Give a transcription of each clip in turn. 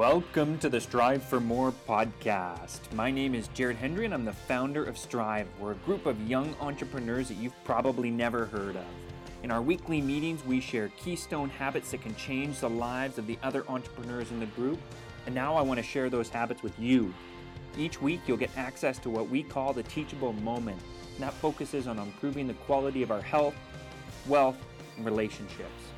Welcome to the Strive for More podcast. My name is Jared Hendry and I'm the founder of Strive. We're a group of young entrepreneurs that you've probably never heard of. In our weekly meetings, we share keystone habits that can change the lives of the other entrepreneurs in the group. And now I want to share those habits with you. Each week, you'll get access to what we call the teachable moment. And that focuses on improving the quality of our health, wealth, and relationships.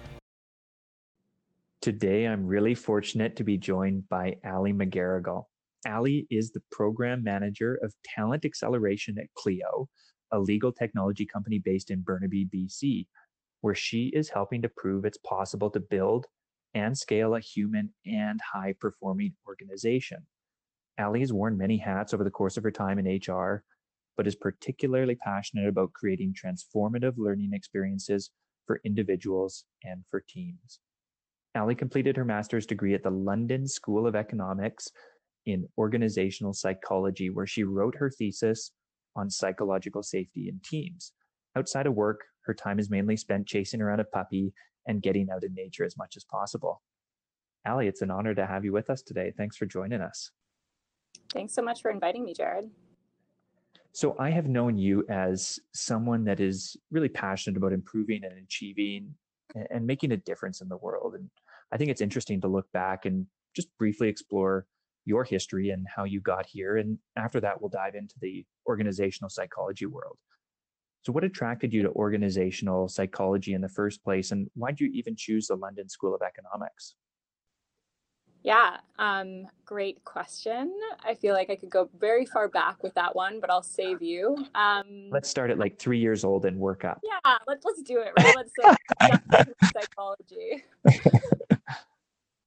Today, I'm really fortunate to be joined by Ali McGarrigle. Ali is the program manager of talent acceleration at Clio, a legal technology company based in Burnaby, BC, where she is helping to prove it's possible to build and scale a human and high performing organization. Ali has worn many hats over the course of her time in HR, but is particularly passionate about creating transformative learning experiences for individuals and for teams. Ali completed her master's degree at the London School of Economics in organizational psychology, where she wrote her thesis on psychological safety in teams. Outside of work, her time is mainly spent chasing around a puppy and getting out in nature as much as possible. Ali, it's an honor to have you with us today. Thanks for joining us. Thanks so much for inviting me, Jared. So, I have known you as someone that is really passionate about improving and achieving and making a difference in the world. And I think it's interesting to look back and just briefly explore your history and how you got here. And after that, we'll dive into the organizational psychology world. So, what attracted you to organizational psychology in the first place, and why did you even choose the London School of Economics? Yeah, um, great question. I feel like I could go very far back with that one, but I'll save you. Um, let's start at like three years old and work up. Yeah, let's let's do it. Right? Let's psychology.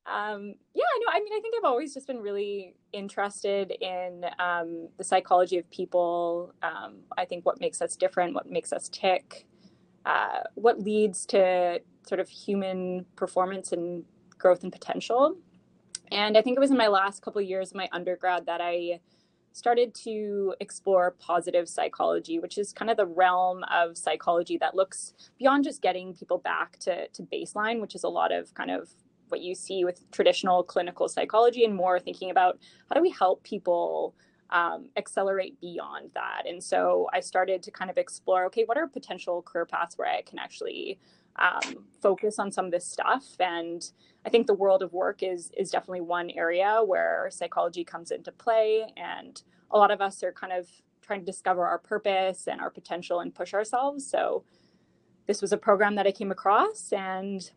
Um, yeah, no, I mean, I think I've always just been really interested in um, the psychology of people. Um, I think what makes us different, what makes us tick, uh, what leads to sort of human performance and growth and potential. And I think it was in my last couple of years of my undergrad that I started to explore positive psychology, which is kind of the realm of psychology that looks beyond just getting people back to, to baseline, which is a lot of kind of what you see with traditional clinical psychology and more thinking about how do we help people um, accelerate beyond that. And so I started to kind of explore okay, what are potential career paths where I can actually um, focus on some of this stuff? And I think the world of work is is definitely one area where psychology comes into play, and a lot of us are kind of trying to discover our purpose and our potential and push ourselves. So this was a program that I came across and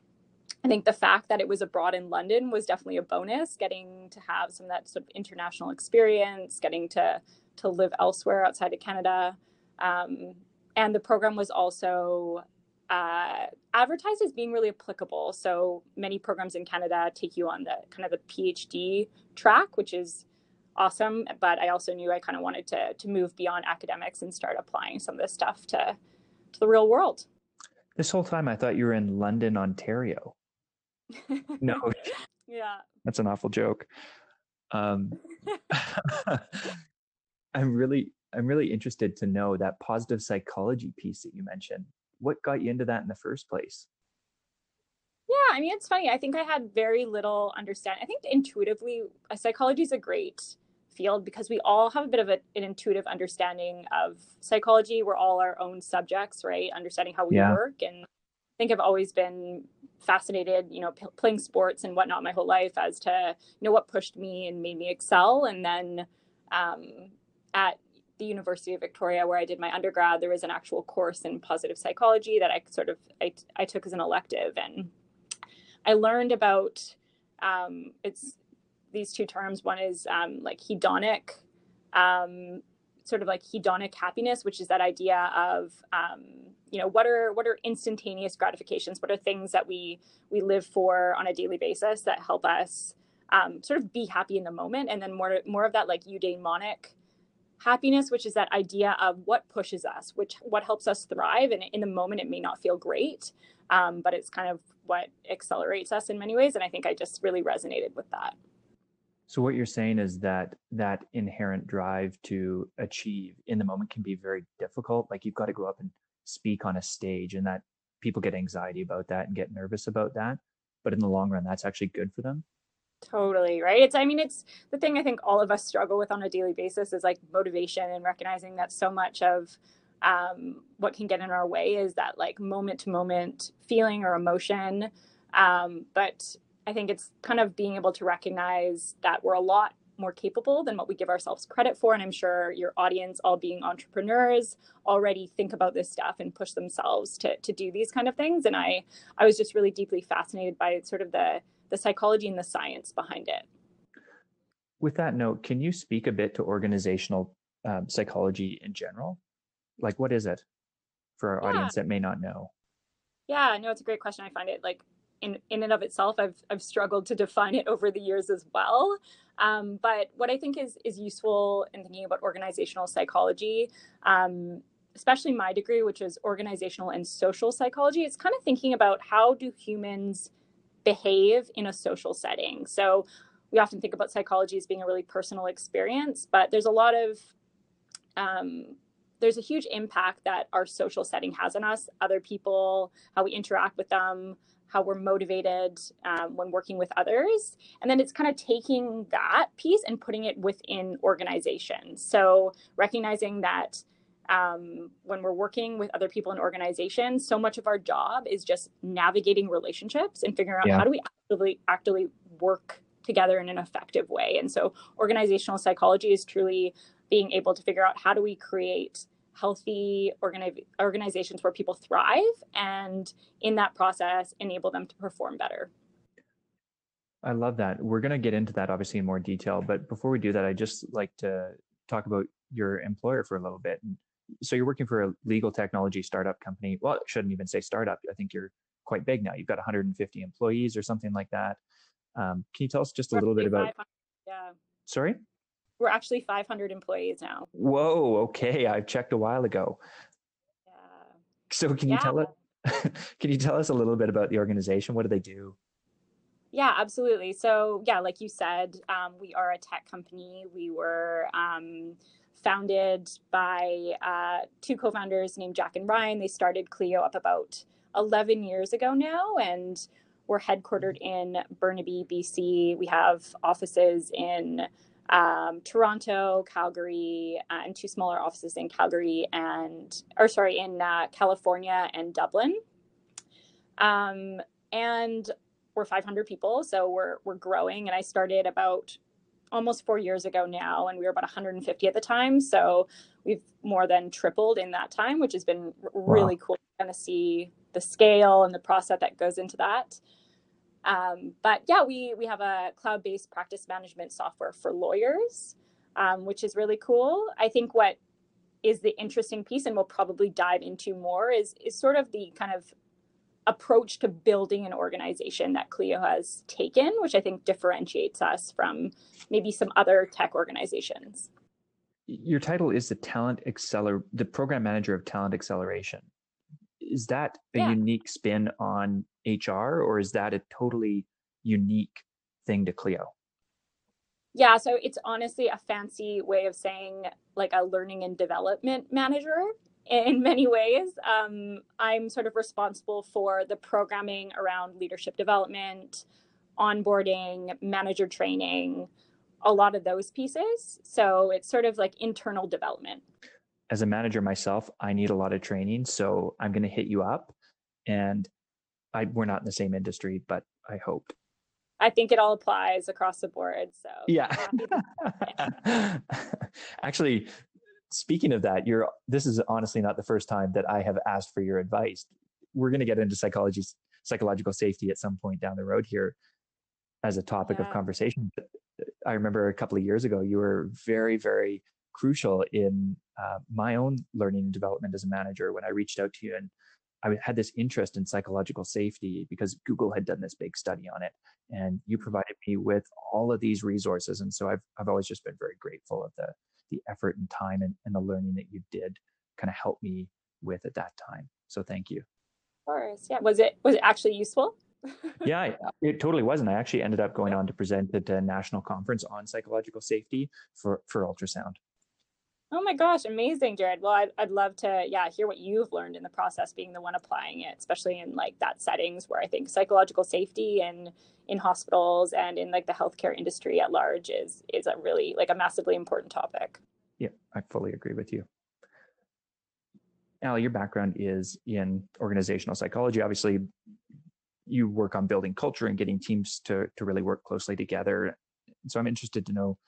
I think the fact that it was abroad in London was definitely a bonus. Getting to have some of that sort of international experience, getting to to live elsewhere outside of Canada, um, and the program was also uh, advertised as being really applicable. So many programs in Canada take you on the kind of the PhD track, which is awesome. But I also knew I kind of wanted to to move beyond academics and start applying some of this stuff to to the real world. This whole time, I thought you were in London, Ontario no. yeah. That's an awful joke. Um, I'm really, I'm really interested to know that positive psychology piece that you mentioned. What got you into that in the first place? Yeah, I mean, it's funny. I think I had very little understanding. I think intuitively, psychology is a great field because we all have a bit of a, an intuitive understanding of psychology. We're all our own subjects, right? Understanding how we yeah. work. And I think I've always been fascinated, you know, p- playing sports and whatnot my whole life as to, you know, what pushed me and made me excel. And then um, at the University of Victoria, where I did my undergrad, there was an actual course in positive psychology that I sort of I, I took as an elective, and I learned about um, it's these two terms. One is um, like hedonic, um, sort of like hedonic happiness, which is that idea of um, you know what are what are instantaneous gratifications? What are things that we we live for on a daily basis that help us um, sort of be happy in the moment? And then more more of that like eudaimonic happiness which is that idea of what pushes us which what helps us thrive. And in the moment it may not feel great um, but it's kind of what accelerates us in many ways. And i think i just really resonated with that so what you're saying is that that inherent drive to achieve in the moment can be very difficult like you've got to go up and speak on a stage and that people get anxiety about that and get nervous about that but in the long run that's actually good for them Totally, right? It's I mean it's the thing I think all of us struggle with on a daily basis is like motivation and recognizing that so much of um, what can get in our way is that like moment to moment feeling or emotion. Um, but I think it's kind of being able to recognize that we're a lot more capable than what we give ourselves credit for. And I'm sure your audience, all being entrepreneurs, already think about this stuff and push themselves to, to do these kind of things. And I, I was just really deeply fascinated by sort of the, the psychology and the science behind it. With that note, can you speak a bit to organizational um, psychology in general? Like, what is it for our yeah. audience that may not know? Yeah, no, it's a great question. I find it like in in and of itself, I've I've struggled to define it over the years as well. Um, but what I think is is useful in thinking about organizational psychology, um, especially my degree, which is organizational and social psychology, it's kind of thinking about how do humans behave in a social setting. So we often think about psychology as being a really personal experience, but there's a lot of um, there's a huge impact that our social setting has on us, other people, how we interact with them, how we're motivated um, when working with others. And then it's kind of taking that piece and putting it within organizations. So recognizing that um, when we're working with other people in organizations, so much of our job is just navigating relationships and figuring out yeah. how do we actively actively work together in an effective way. And so organizational psychology is truly being able to figure out how do we create healthy organi- organizations where people thrive and in that process enable them to perform better. I love that. We're going to get into that obviously in more detail but before we do that i just like to talk about your employer for a little bit. So you're working for a legal technology startup company. Well I shouldn't even say startup. I think you're quite big now. You've got 150 employees or something like that. Um, can you tell us just a little bit about yeah. Sorry we're actually 500 employees now. Whoa. Okay. I checked a while ago. Yeah. So can you yeah. tell us, can you tell us a little bit about the organization? What do they do? Yeah, absolutely. So yeah, like you said, um, we are a tech company. We were um, founded by uh, two co-founders named Jack and Ryan. They started Clio up about 11 years ago now, and we're headquartered in Burnaby, BC. We have offices in um, Toronto, Calgary, uh, and two smaller offices in Calgary and, or sorry, in uh, California and Dublin. Um, and we're 500 people, so we're we're growing. And I started about almost four years ago now, and we were about 150 at the time. So we've more than tripled in that time, which has been really wow. cool to kind of see the scale and the process that goes into that. Um, but yeah, we we have a cloud-based practice management software for lawyers, um, which is really cool. I think what is the interesting piece, and we'll probably dive into more, is is sort of the kind of approach to building an organization that Clio has taken, which I think differentiates us from maybe some other tech organizations. Your title is the talent acceler, the program manager of talent acceleration is that a yeah. unique spin on HR or is that a totally unique thing to Clio? Yeah, so it's honestly a fancy way of saying like a learning and development manager in many ways. Um, I'm sort of responsible for the programming around leadership development, onboarding, manager training, a lot of those pieces. So it's sort of like internal development as a manager myself, I need a lot of training. So I'm going to hit you up. And I, we're not in the same industry, but I hope. I think it all applies across the board. So yeah. Actually, speaking of that, you're this is honestly not the first time that I have asked for your advice. We're going to get into psychology, psychological safety at some point down the road here as a topic yeah. of conversation. Uh, I remember a couple of years ago, you were very, very crucial in uh, my own learning and development as a manager when I reached out to you and I had this interest in psychological safety because Google had done this big study on it, and you provided me with all of these resources. And so I've I've always just been very grateful of the the effort and time and, and the learning that you did kind of help me with at that time. So thank you. Of course, yeah. Was it was it actually useful? yeah, it totally wasn't. I actually ended up going on to present at a national conference on psychological safety for for ultrasound. Oh my gosh, amazing, Jared. Well, I'd, I'd love to, yeah, hear what you've learned in the process, being the one applying it, especially in like that settings where I think psychological safety and in hospitals and in like the healthcare industry at large is is a really like a massively important topic. Yeah, I fully agree with you. Al, your background is in organizational psychology. Obviously, you work on building culture and getting teams to to really work closely together. So I'm interested to know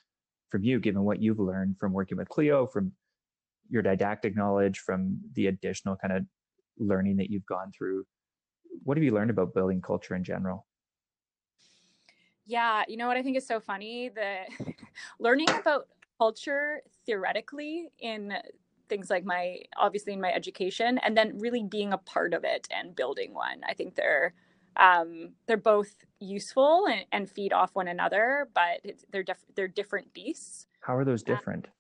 from you, given what you've learned from working with Clio, from your didactic knowledge, from the additional kind of learning that you've gone through, what have you learned about building culture in general? Yeah, you know what I think is so funny? The learning about culture theoretically in things like my obviously in my education and then really being a part of it and building one. I think they're um, they're both useful and, and, feed off one another, but they're def- they're different beasts. How are those different? Um,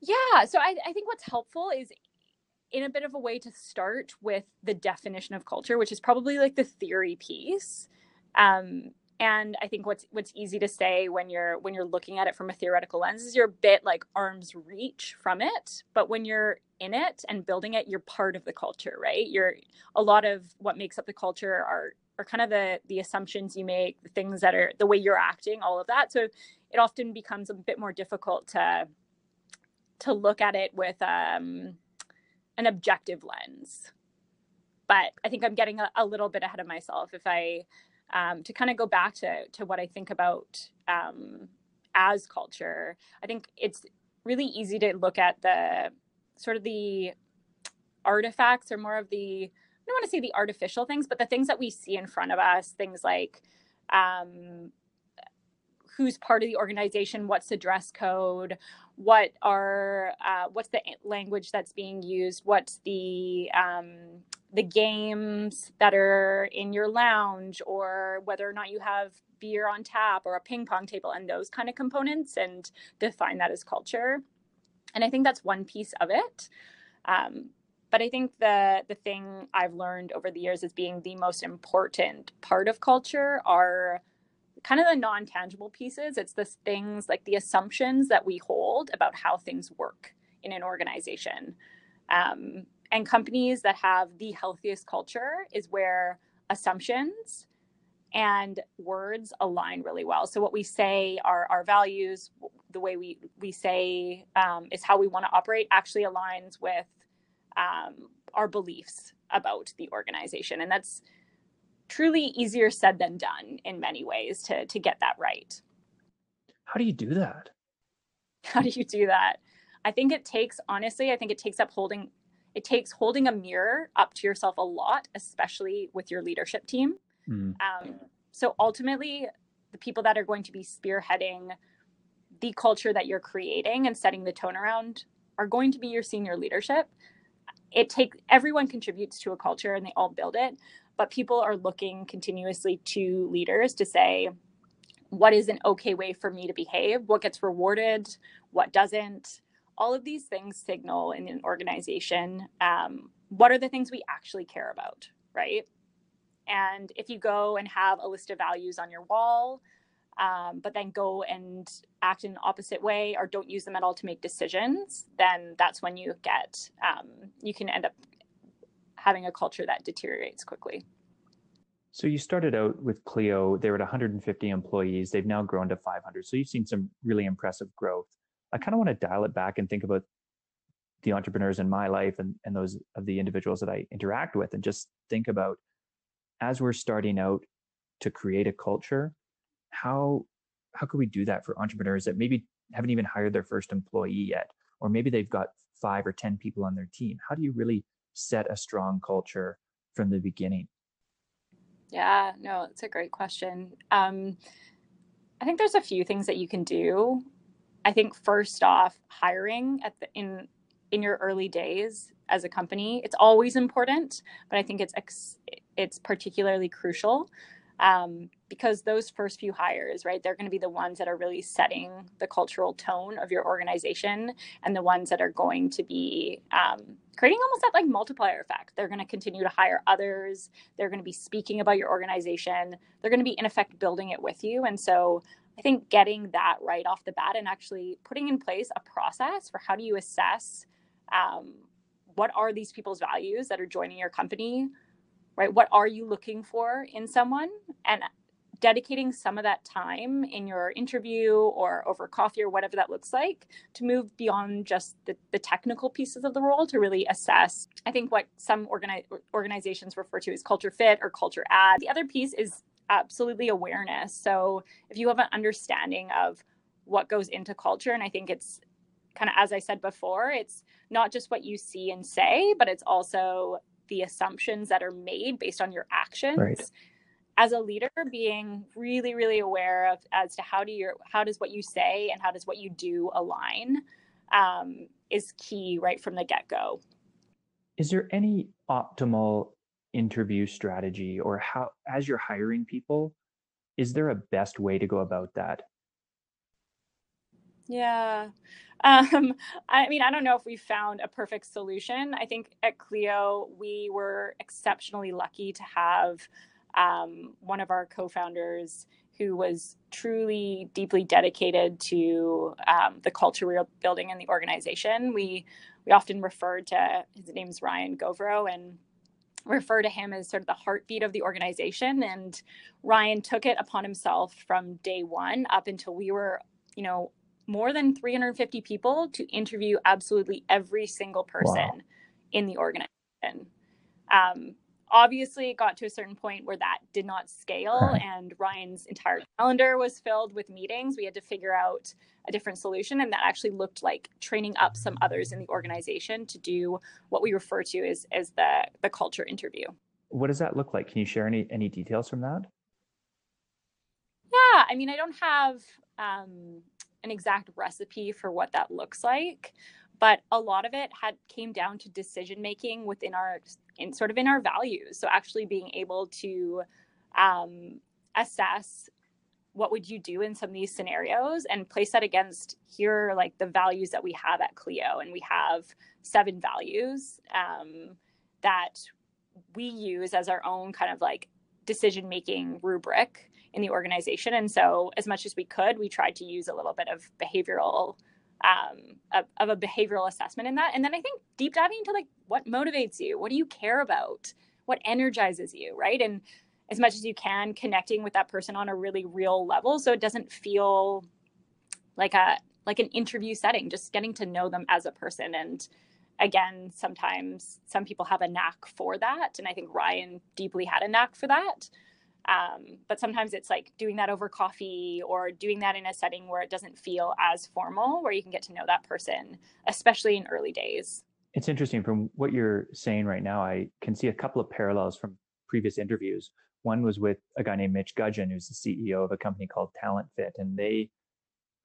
yeah, so I, I think what's helpful is in a bit of a way to start with the definition of culture, which is probably like the theory piece. Um, and i think what's what's easy to say when you're when you're looking at it from a theoretical lens is you're a bit like arm's reach from it but when you're in it and building it you're part of the culture right? You're a lot of what makes up the culture are are kind of the the assumptions you make the things that are the way you're acting all of that. So it often becomes a bit more difficult to to look at it with um, an objective lens. But i think i'm getting a, a little bit ahead of myself if i um, to kind of go back to to what I think about um, as culture, I think it's really easy to look at the sort of the artifacts or more of the I don't want to say the artificial things, but the things that we see in front of us, things like um, who's part of the organization, what's the dress code, what are uh, what's the language that's being used, what's the um, the games that are in your lounge or whether or not you have beer on tap or a ping pong table and those kind of components and define that as culture and i think that's one piece of it. Um, but i think the the thing i've learned over the years as being the most important part of culture are kind of the non-tangible pieces. It's the things like the assumptions that we hold about how things work in an organization. Um, and companies that have the healthiest culture is where assumptions and words align really well. So what we say are our values, the way we we say um, is how we want to operate, actually aligns with um, our beliefs about the organization, and that's truly easier said than done in many ways to to get that right. How do you do that? How do you do that? I think it takes honestly, I think it takes up holding it takes holding a mirror up to yourself a lot, especially with your leadership team. Mm. Um, so ultimately, the people that are going to be spearheading the culture that you're creating and setting the tone around are going to be your senior leadership. It takes everyone contributes to a culture and they all build it, but people are looking continuously to leaders to say, what is an okay way for me to behave? What gets rewarded? What doesn't? all of these things signal in an organization um, what are the things we actually care about, right? And if you go and have a list of values on your wall, um, but then go and act in an opposite way or don't use them at all to make decisions, then that's when you get, um, you can end up having a culture that deteriorates quickly. So you started out with Clio, they were at 150 employees. They've now grown to 500. So you've seen some really impressive growth. I kind of want to dial it back and think about the entrepreneurs in my life and, and those of the individuals that I interact with and just think about as we're starting out to create a culture, how how could we do that for entrepreneurs that maybe haven't even hired their first employee yet, or maybe they've got five or ten people on their team? How do you really set a strong culture from the beginning? Yeah, no, it's a great question. Um, I think there's a few things that you can do. I think first off, hiring at the in in your early days as a company, it's always important, but I think it's ex, it's particularly crucial um, because those first few hires, right, they're going to be the ones that are really setting the cultural tone of your organization and the ones that are going to be um, creating almost that like multiplier effect. They're going to continue to hire others. They're going to be speaking about your organization. They're going to be in effect building it with you. And so I think getting that right off the bat and actually putting in place a process for how do you assess um, what are these people's values that are joining your company, right? What are you looking for in someone? And dedicating some of that time in your interview or over coffee or whatever that looks like to move beyond just the, the technical pieces of the role to really assess i think what some organi- organizations refer to as culture fit or culture add the other piece is absolutely awareness. So if you have an understanding of what goes into culture, and I think it's kind of as I said before, it's not just what you see and say, but it's also the assumptions that are made based on your actions. Right. As a leader, being really, really aware of as to how do your how does what you say and how does what you do align um, is key right from the get go. Is there any optimal interview strategy or how as you're hiring people is there a best way to go about that yeah. Um, i mean i don't know if we found a perfect solution. I think at clio we were exceptionally lucky to have um, one of our co-founders who was truly deeply dedicated to um, the culture we were building in the organization. We we often referred to his name's ryan Gauvreau and refer to him as sort of the heartbeat of the organization. And Ryan took it upon himself from day one up until we were, you know, more than 350 people to interview absolutely every single person wow. in the organization. Um, obviously it got to a certain point where that did not scale and ryan's entire calendar was filled with meetings. We had to figure out a different solution and that actually looked like training up some others in the organization to do what we refer to as, as the, the culture interview. What does that look like? Can you share any any details from that? Yeah i mean i don't have um, an exact recipe for what that looks like but a lot of it had came down to decision making within our in sort of in our values. So actually being able to um, assess what would you do in some of these scenarios and place that against here like the values that we have at clio. And we have seven values um, that we use as our own kind of like decision making rubric in the organization and so as much as we could we tried to use a little bit of behavioral um, of, of, a behavioral assessment in that. And then I think deep diving into like what motivates you, what do you care about, what energizes you, right? And as much as you can, connecting with that person on a really real level, so it doesn't feel like a like an interview setting, just getting to know them as a person. And again, sometimes some people have a knack for that, and I think Ryan deeply had a knack for that. Um, but sometimes it's like doing that over coffee or doing that in a setting where it doesn't feel as formal, where you can get to know that person, especially in early days. It's interesting from what you're saying right now. I can see a couple of parallels from previous interviews. One was with a guy named Mitch Gudgeon, who's the CEO of a company called Talent Fit, and they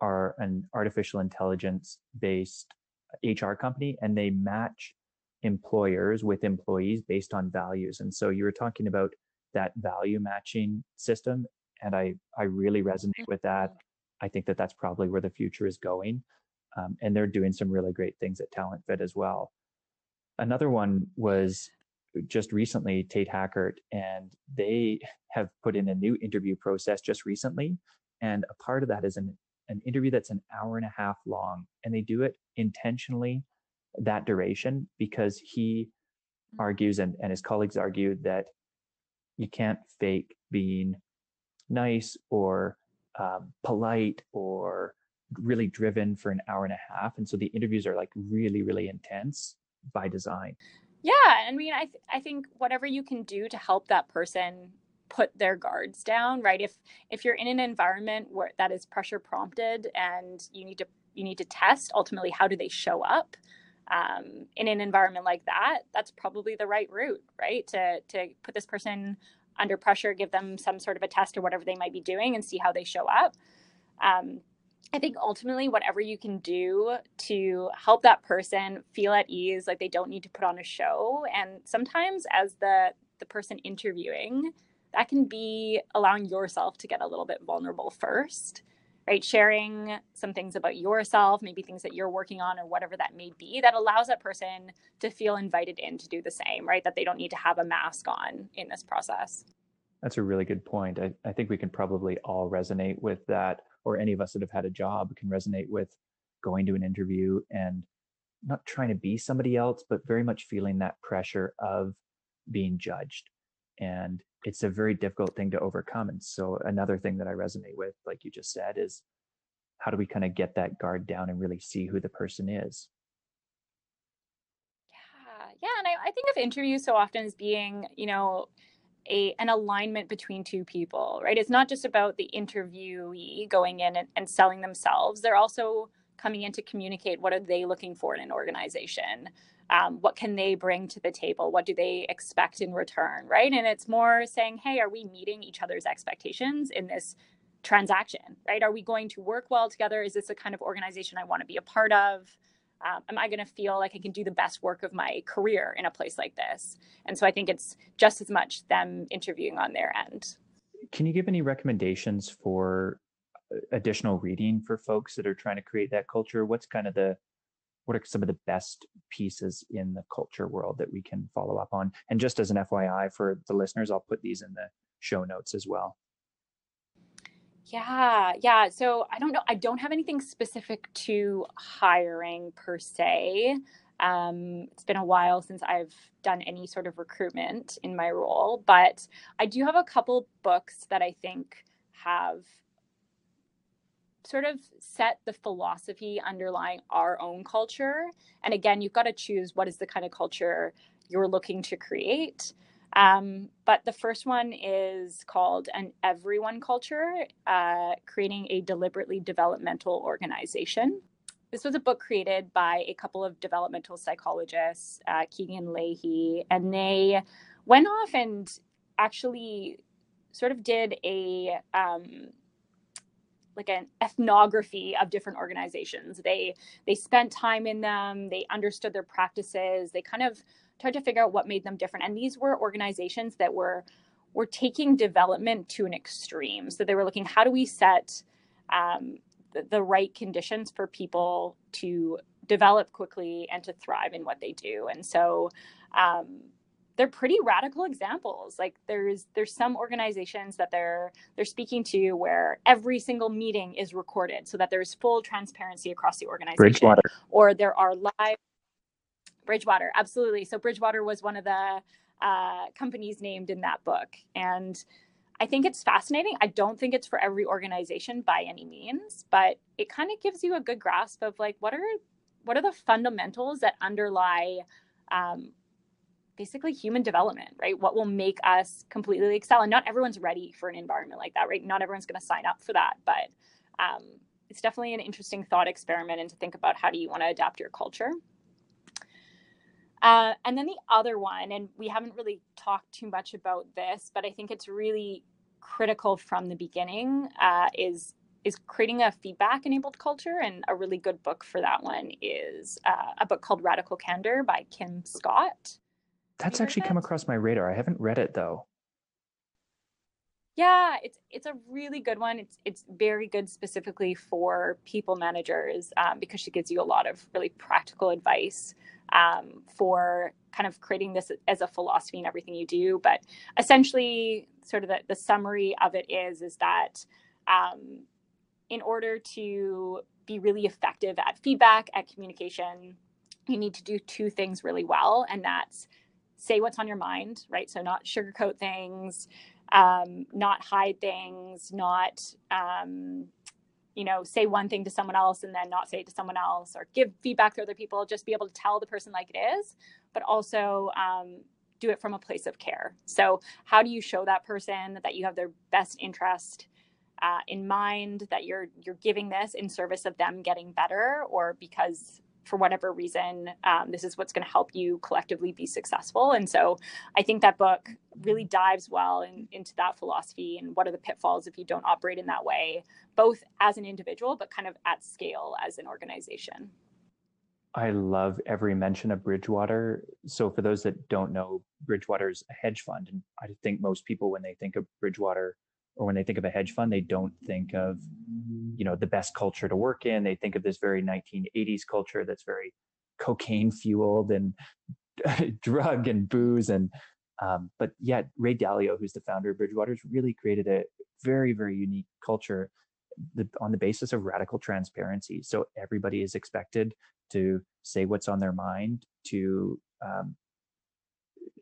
are an artificial intelligence based HR company, and they match employers with employees based on values. And so you were talking about that value matching system and i i really resonate with that mm-hmm. i think that that's probably where the future is going um, and they're doing some really great things at talent fit as well another one was just recently tate hackert and they have put in a new interview process just recently and a part of that is an, an interview that's an hour and a half long and they do it intentionally that duration because he mm-hmm. argues and, and his colleagues argue that you can't fake being nice or um, polite or really driven for an hour and a half and so the interviews are like really really intense by design. Yeah i mean i th- i think whatever you can do to help that person put their guards down right? If if you're in an environment where that is pressure prompted and you need to you need to test ultimately how do they show up um, in an environment like that, that's probably the right route, right? To to put this person under pressure, give them some sort of a test or whatever they might be doing, and see how they show up. Um, I think ultimately, whatever you can do to help that person feel at ease, like they don't need to put on a show, and sometimes as the the person interviewing, that can be allowing yourself to get a little bit vulnerable first right? Sharing some things about yourself, maybe things that you're working on or whatever that may be, that allows that person to feel invited in to do the same, right? That they don't need to have a mask on in this process. That's a really good point. I, I think we can probably all resonate with that, or any of us that have had a job can resonate with going to an interview and not trying to be somebody else, but very much feeling that pressure of being judged. And it's a very difficult thing to overcome. And so, another thing that I resonate with, like you just said, is how do we kind of get that guard down and really see who the person is? Yeah. Yeah. And I, I think of interviews so often as being, you know, a an alignment between two people, right? It's not just about the interviewee going in and, and selling themselves. They're also coming in to communicate what are they looking for in an organization um, what can they bring to the table? What do they expect in return right? And it's more saying hey are we meeting each other's expectations in this transaction right? Are we going to work well together? Is this a kind of organization i want to be a part of? Um, am i going to feel like i can do the best work of my career in a place like this? And so i think it's just as much them interviewing on their end. Can you give any recommendations for additional reading for folks that are trying to create that culture? What's kind of the what are some of the best pieces in the culture world that we can follow up on? And just as an FYI for the listeners, I'll put these in the show notes as well. Yeah, yeah. So I don't know. I don't have anything specific to hiring per se. Um, it's been a while since I've done any sort of recruitment in my role, but I do have a couple books that I think have sort of set the philosophy underlying our own culture. And again, you've got to choose what is the kind of culture you're looking to create. Um, but the first one is called an everyone culture, uh, creating a deliberately developmental organization. This was a book created by a couple of developmental psychologists, uh, Kegan Lahey, and they went off and actually sort of did a um, like an ethnography of different organizations. They they spent time in them, they understood their practices, they kind of tried to figure out what made them different. And these were organizations that were were taking development to an extreme. So they were looking, how do we set um, the, the right conditions for people to develop quickly and to thrive in what they do? And so um, they're pretty radical examples. Like there's there's some organizations that they're they're speaking to where every single meeting is recorded so that there's full transparency across the organization. Bridgewater. Or there are live bridgewater absolutely. So bridgewater was one of the uh, companies named in that book. And i think it's fascinating. I don't think it's for every organization by any means but it kind of gives you a good grasp of like what are what are the fundamentals that underlie um, basically human development, right? What will make us completely excel? And not everyone's ready for an environment like that, right? Not everyone's going to sign up for that, but um, it's definitely an interesting thought experiment and to think about how do you want to adapt your culture. Uh, and then the other one, and we haven't really talked too much about this, but I think it's really critical from the beginning, uh, is is creating a feedback enabled culture. And a really good book for that one is uh, a book called Radical Candor by Kim Scott. That's actually come across my radar. I haven't read it though. Yeah, it's it's a really good one. It's it's very good specifically for people managers um, because she gives you a lot of really practical advice um, for kind of creating this as a philosophy in everything you do. But essentially, sort of the, the summary of it is is that um, in order to be really effective at feedback at communication, you need to do two things really well, and that's say what's on your mind, right? So not sugarcoat things, um, not hide things, not um, you know say one thing to someone else and then not say it to someone else, or give feedback to other people. Just be able to tell the person like it is, but also um, do it from a place of care. So how do you show that person that you have their best interest? Uh, in mind that you're you're giving this in service of them getting better or because for whatever reason, um, this is what's going to help you collectively be successful. And so I think that book really dives well in, into that philosophy and what are the pitfalls if you don't operate in that way, both as an individual, but kind of at scale as an organization. I love every mention of Bridgewater. So, for those that don't know, Bridgewater is a hedge fund. And I think most people, when they think of Bridgewater, or when they think of a hedge fund, they don't think of, you know, the best culture to work in. They think of this very 1980s culture that's very cocaine fueled and drug and booze. And Um, but yet Ray Dalio, who's the founder of Bridgewater, has really created a very, very unique culture the, on the basis of radical transparency. So everybody is expected to say what's on their mind, to um,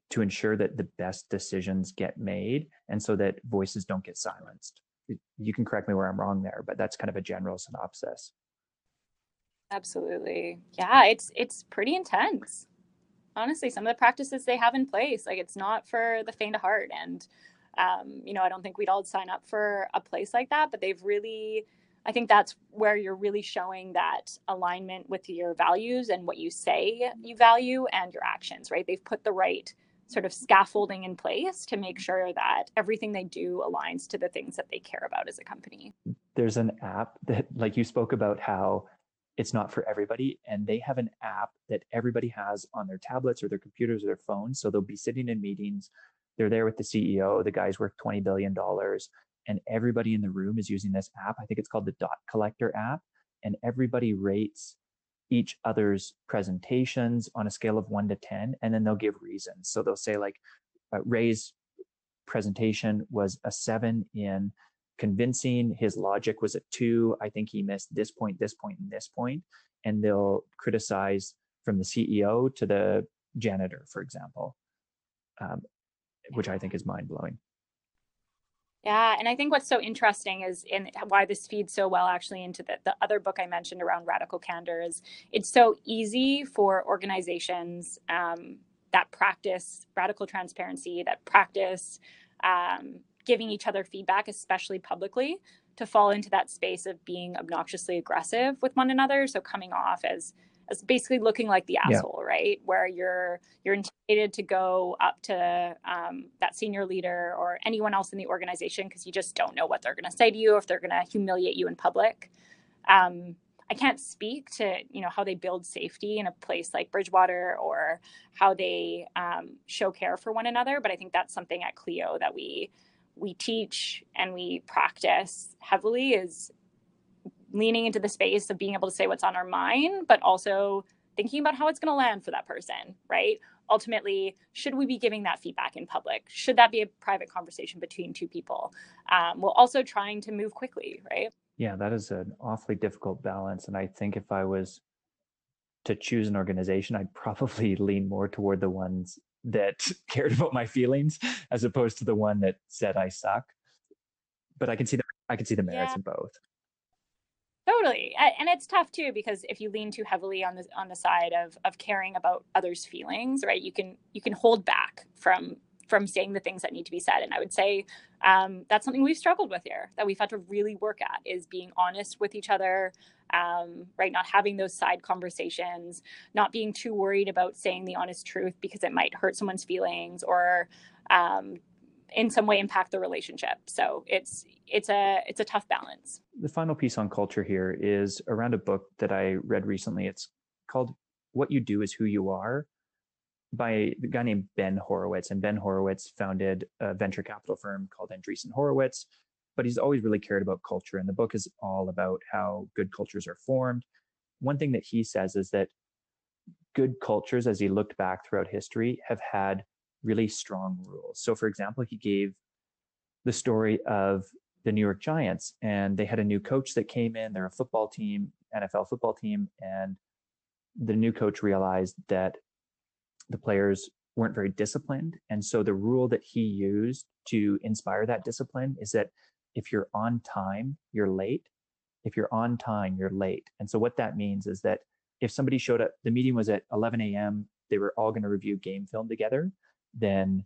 to ensure that the best decisions get made, and so that voices don't get silenced. You can correct me where I'm wrong there, but that's kind of a general synopsis. Absolutely, yeah. It's it's pretty intense. Honestly, some of the practices they have in place, like it's not for the faint of heart, and um, you know, I don't think we'd all sign up for a place like that, but they've really, I think that's where you're really showing that alignment with your values and what you say you value and your actions, right? They've put the right sort of scaffolding in place to make sure that everything they do aligns to the things that they care about as a company. There's an app that, like you spoke about, how it's not for everybody. And they have an app that everybody has on their tablets or their computers or their phones. So they'll be sitting in meetings they're there with the CEO. The guy's worth $20 billion. And everybody in the room is using this app. I think it's called the Dot Collector app. And everybody rates each other's presentations on a scale of one to 10. And then they'll give reasons. So they'll say, like, uh, Ray's presentation was a seven in convincing. His logic was a two. I think he missed this point, this point, and this point. And they'll criticize from the CEO to the janitor, for example. Um, which I think is mind blowing. Yeah, and I think what's so interesting is in why this feeds so well actually into the, the other book I mentioned around radical candor is it's so easy for organizations um, that practice radical transparency, that practice um, giving each other feedback, especially publicly, to fall into that space of being obnoxiously aggressive with one another. So coming off as as basically looking like the asshole, yeah. right? Where you're you're intimidated to go up to um, that senior leader or anyone else in the organization because you just don't know what they're going to say to you, if they're going to humiliate you in public. Um, I can't speak to you know how they build safety in a place like Bridgewater or how they um, show care for one another, but I think that's something at Clio that we we teach and we practice heavily is leaning into the space of being able to say what's on our mind, but also thinking about how it's going to land for that person, right? Ultimately, should we be giving that feedback in public? Should that be a private conversation between two people? Um, while also trying to move quickly, right? Yeah, that is an awfully difficult balance. And I think if I was to choose an organization, I'd probably lean more toward the ones that cared about my feelings as opposed to the one that said I suck. But I can see the I can see the merits yeah. in both. Totally. And it's tough too because if you lean too heavily on the on the side of of caring about others' feelings, right? You can you can hold back from from saying the things that need to be said. And I would say um, that's something we've struggled with here that we've had to really work at is being honest with each other, um, right? Not having those side conversations, not being too worried about saying the honest truth because it might hurt someone's feelings or um, in some way impact the relationship. So it's it's a it's a tough balance. The final piece on culture here is around a book that I read recently. It's called What You Do Is Who You Are by a guy named Ben Horowitz. And Ben Horowitz founded a venture capital firm called Andreessen Horowitz. But he's always really cared about culture. And the book is all about how good cultures are formed. One thing that he says is that good cultures, as he looked back throughout history, have had really strong rules. So, for example, he gave the story of the New York Giants, and they had a new coach that came in. They're a football team, NFL football team, and the new coach realized that the players weren't very disciplined. And so the rule that he used to inspire that discipline is that if you're on time, you're late. If you're on time, you're late. And so what that means is that if somebody showed up, the meeting was at 11 a.m., they were all going to review game film together then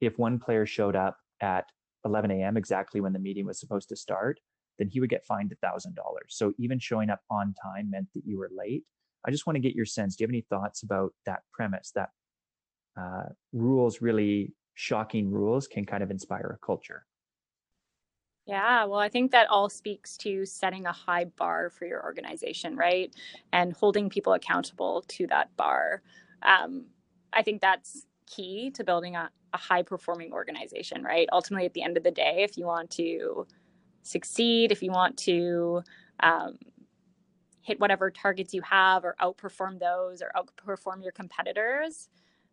if one player showed up at 11 a.m. exactly when the meeting was supposed to start, then he would get fined $1,000. So even showing up on time meant that you were late. I just want to get your sense. Do you have any thoughts about that premise that uh, rules, really shocking rules, can kind of inspire a culture? Yeah, well, I think that all speaks to setting a high bar for your organization, right? And holding people accountable to that bar. Um, I think that's key to building a, a high performing organization, right? Ultimately, at the end of the day, if you want to succeed, if you want to um, hit whatever targets you have or outperform those or outperform your competitors,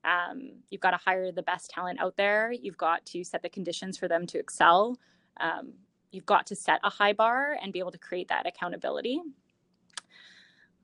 Um, you've got to hire the best talent out there. You've got to set the conditions for them to excel. Um, you've got to set a high bar and be able to create that accountability.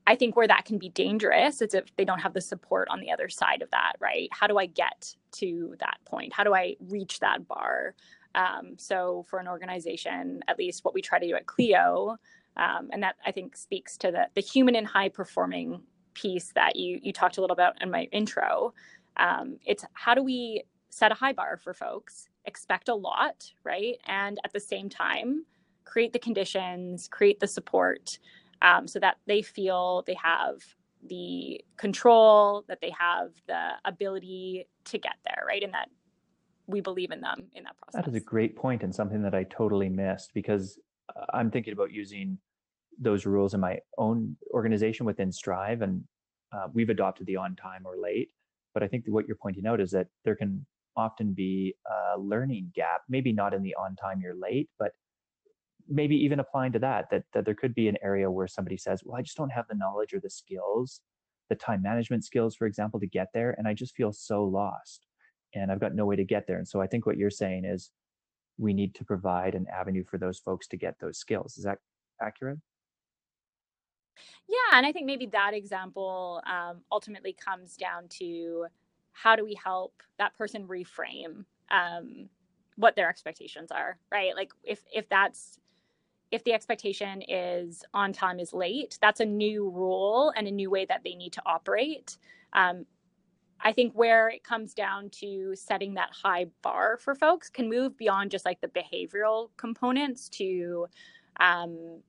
I think where that can be dangerous is if they don't have the support on the other side of that, right? How do I get to that point? How do I reach that bar? Um, so for an organization, at least what we try to do at Clio, um, and that I think speaks to the the human and high performing piece that you you talked a little about in my intro. Um, it's how do we set a high bar for folks, expect a lot, right, and at the same time create the conditions, create the support um, so that they feel they have the control, that they have the ability to get there, right? And that we believe in them in that process. That is a great point and something that I totally missed because uh, I'm thinking about using those rules in my own organization within Strive, and uh, we've adopted the on time or late. But I think what you're pointing out is that there can often be a learning gap, maybe not in the on time you're late, but maybe even applying to that, that that there could be an area where somebody says, "Well, I just don't have the knowledge or the skills, the time management skills, for example, to get there, and I just feel so lost, and I've got no way to get there." And so I think what you're saying is we need to provide an avenue for those folks to get those skills. Is that accurate? Yeah, and I think maybe that example um, ultimately comes down to how do we help that person reframe um, what their expectations are, right? Like if if that's if the expectation is on time is late, that's a new rule and a new way that they need to operate. Um, I think where it comes down to setting that high bar for folks can move beyond just like the behavioral components to um,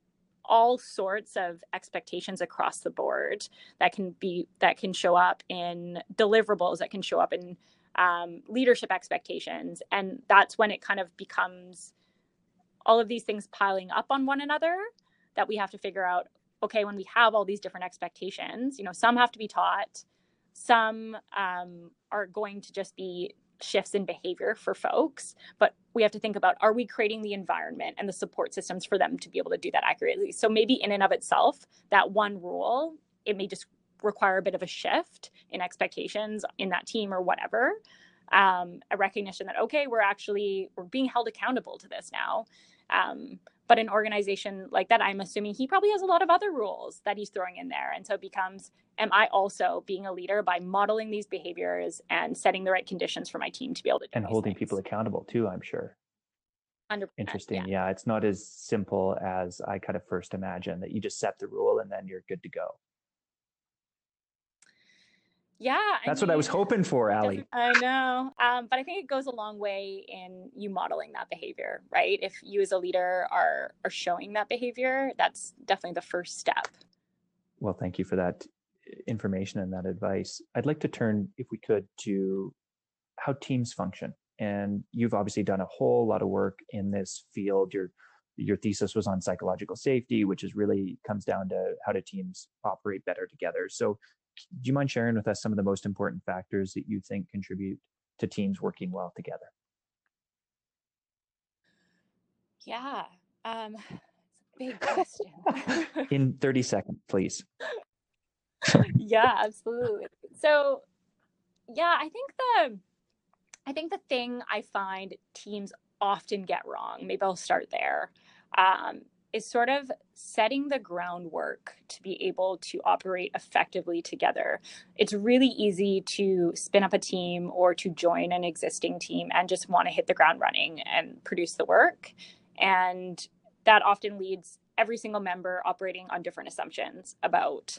all sorts of expectations across the board that can be that can show up in deliverables that can show up in um, leadership expectations and that's when it kind of becomes all of these things piling up on one another that we have to figure out okay when we have all these different expectations you know some have to be taught some um, are going to just be shifts in behavior for folks but we have to think about are we creating the environment and the support systems for them to be able to do that accurately? So maybe in and of itself that one rule it may just require a bit of a shift in expectations in that team or whatever um, a recognition that okay we're actually we're being held accountable to this now um, but an organization like that, I'm assuming he probably has a lot of other rules that he's throwing in there. And so it becomes, am I also being a leader by modeling these behaviors and setting the right conditions for my team to be able to and holding things. people accountable too, I'm sure. Interesting. Yeah. yeah. It's not as simple as I kind of first imagined that you just set the rule and then you're good to go. Yeah. That's I mean, what I was hoping for, Ali. I know. Um, but I think it goes a long way in you modeling that behavior, right? If you as a leader are are showing that behavior, that's definitely the first step. Well, thank you for that information and that advice. I'd like to turn, if we could, to how teams function. And you've obviously done a whole lot of work in this field. Your your thesis was on psychological safety, which is really comes down to how do teams operate better together. So do you mind sharing with us some of the most important factors that you think contribute to teams working well together? Yeah, um, big question. In 30 seconds, please. yeah, absolutely. So, yeah, I think the I think the thing I find teams often get wrong, maybe I'll start there, um, is sort of setting the groundwork to be able to operate effectively together. It's really easy to spin up a team or to join an existing team and just want to hit the ground running and produce the work. And that often leads every single member operating on different assumptions about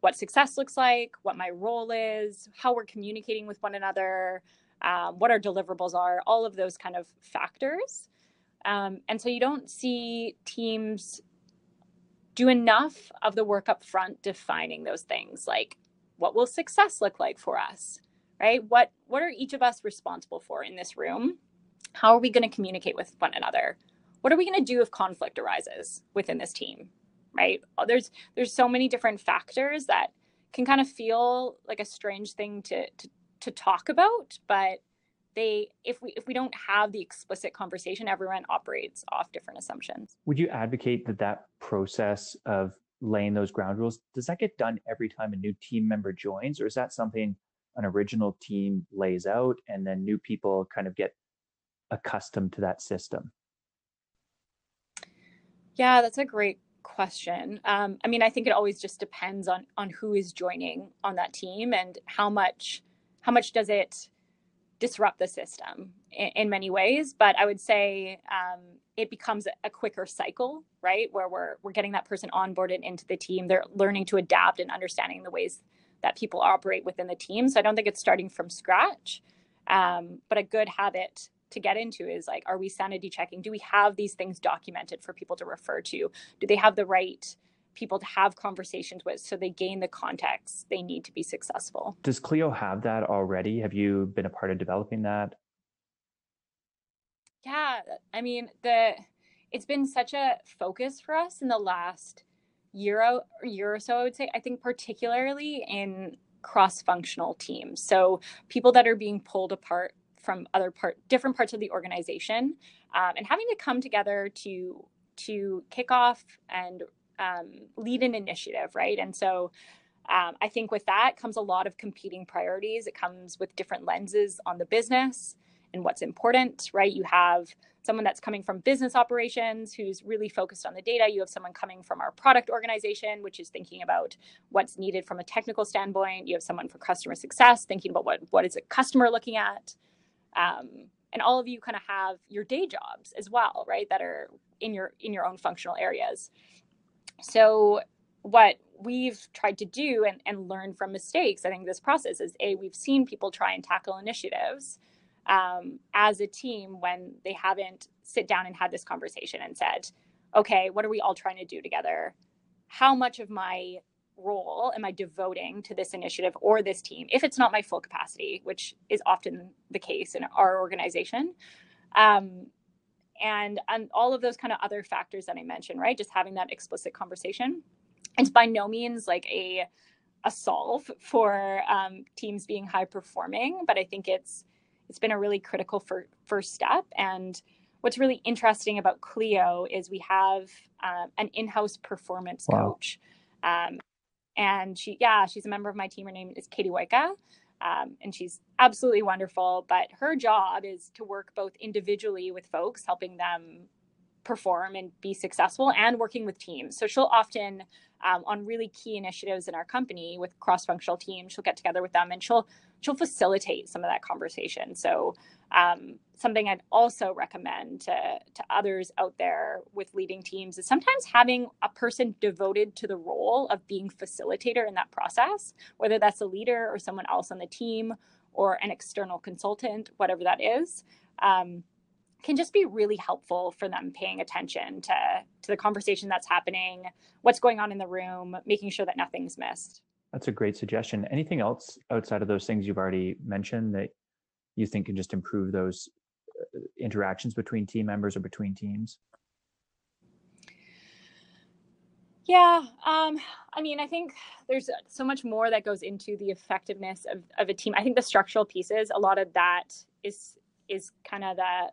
what success looks like, what my role is, how we're communicating with one another, um, what our deliverables are, all of those kind of factors. Um, and so you don't see teams do enough of the work up front defining those things like what will success look like for us right? What what are each of us responsible for in this room? How are we going to communicate with one another? What are we going to do if conflict arises within this team right? There's there's so many different factors that can kind of feel like a strange thing to to, to talk about but they if we if we don't have the explicit conversation everyone operates off different assumptions would you advocate that that process of laying those ground rules does that get done every time a new team member joins or is that something an original team lays out and then new people kind of get accustomed to that system? Yeah, that's a great question. Um, I mean, I think it always just depends on on who is joining on that team and how much how much does it disrupt the system in, in many ways. But I would say um, it becomes a quicker cycle, right? Where we're we're getting that person onboarded into the team. They're learning to adapt and understanding the ways that people operate within the team. So I don't think it's starting from scratch. Um, but a good habit to get into is like, are we sanity checking? Do we have these things documented for people to refer to? Do they have the right people to have conversations with so they gain the context they need to be successful? Does Clio have that already? Have you been a part of developing that? Yeah, I mean, the it's been such a focus for us in the last year or year or so, I would say. I think particularly in cross-functional teams. So people that are being pulled apart from other part different parts of the organization um, and having to come together to to kick off and um, lead an initiative right and so um, i think with that comes a lot of competing priorities it comes with different lenses on the business and what's important right you have someone that's coming from business operations who's really focused on the data. You have someone coming from our product organization, which is thinking about what's needed from a technical standpoint. You have someone for customer success, thinking about what, what is a customer looking at. Um, and all of you kind of have your day jobs as well, right? That are in your in your own functional areas. So what we've tried to do and, and learn from mistakes, I think this process is a we've seen people try and tackle initiatives um, as a team when they haven't sit down and had this conversation and said, okay, what are we all trying to do together? How much of my role am I devoting to this initiative or this team if it's not my full capacity, which is often the case in our organization? Um, and, and all of those kind of other factors that I mentioned, right? Just having that explicit conversation. It's by no means like a a solve for um, teams being high performing, but I think it's it's been a really critical for, first step. And what's really interesting about Clio is we have um, an in-house performance wow. coach. Um, and she, yeah, she's a member of my team. Her name is Katie Waika. Um, and she's absolutely wonderful. But her job is to work both individually with folks, helping them perform and be successful, and working with teams. So she'll often, um, on really key initiatives in our company with cross-functional teams, she'll get together with them and she'll she'll facilitate some of that conversation. So um, something I'd also recommend to, to others out there with leading teams is sometimes having a person devoted to the role of being facilitator in that process, whether that's a leader or someone else on the team or an external consultant, whatever that is. Um, can just be really helpful for them paying attention to, to the conversation that's happening, what's going on in the room, making sure that nothing's missed. That's a great suggestion. Anything else outside of those things you've already mentioned that you think can just improve those uh, interactions between team members or between teams? Yeah, um, I mean, I think there's so much more that goes into the effectiveness of, of a team. I think the structural pieces, a lot of that is is kind of the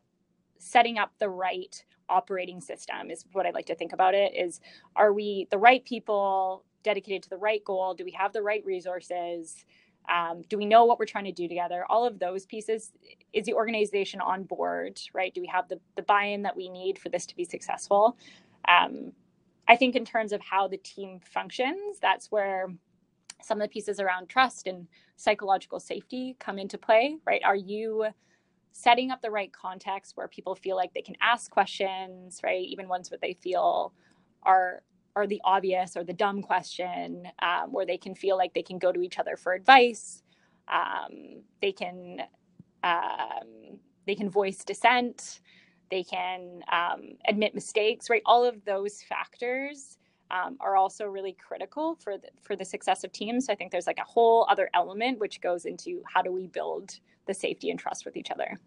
setting up the right operating system is what I like to think about it. Is are we the right people dedicated to the right goal? Do we have the right resources? Um, do we know what we're trying to do together? All of those pieces. Is the organization on board, right? Do we have the, the buy in that we need for this to be successful? Um, I think, in terms of how the team functions, that's where some of the pieces around trust and psychological safety come into play, right? Are you setting up the right context where people feel like they can ask questions, right? Even ones that they feel are are the obvious or the dumb question, um, where they can feel like they can go to each other for advice. Um, they can um, they can voice dissent. They can um, admit mistakes. Right, all of those factors um, are also really critical for the, for the success of teams. So I think there's like a whole other element which goes into how do we build the safety and trust with each other.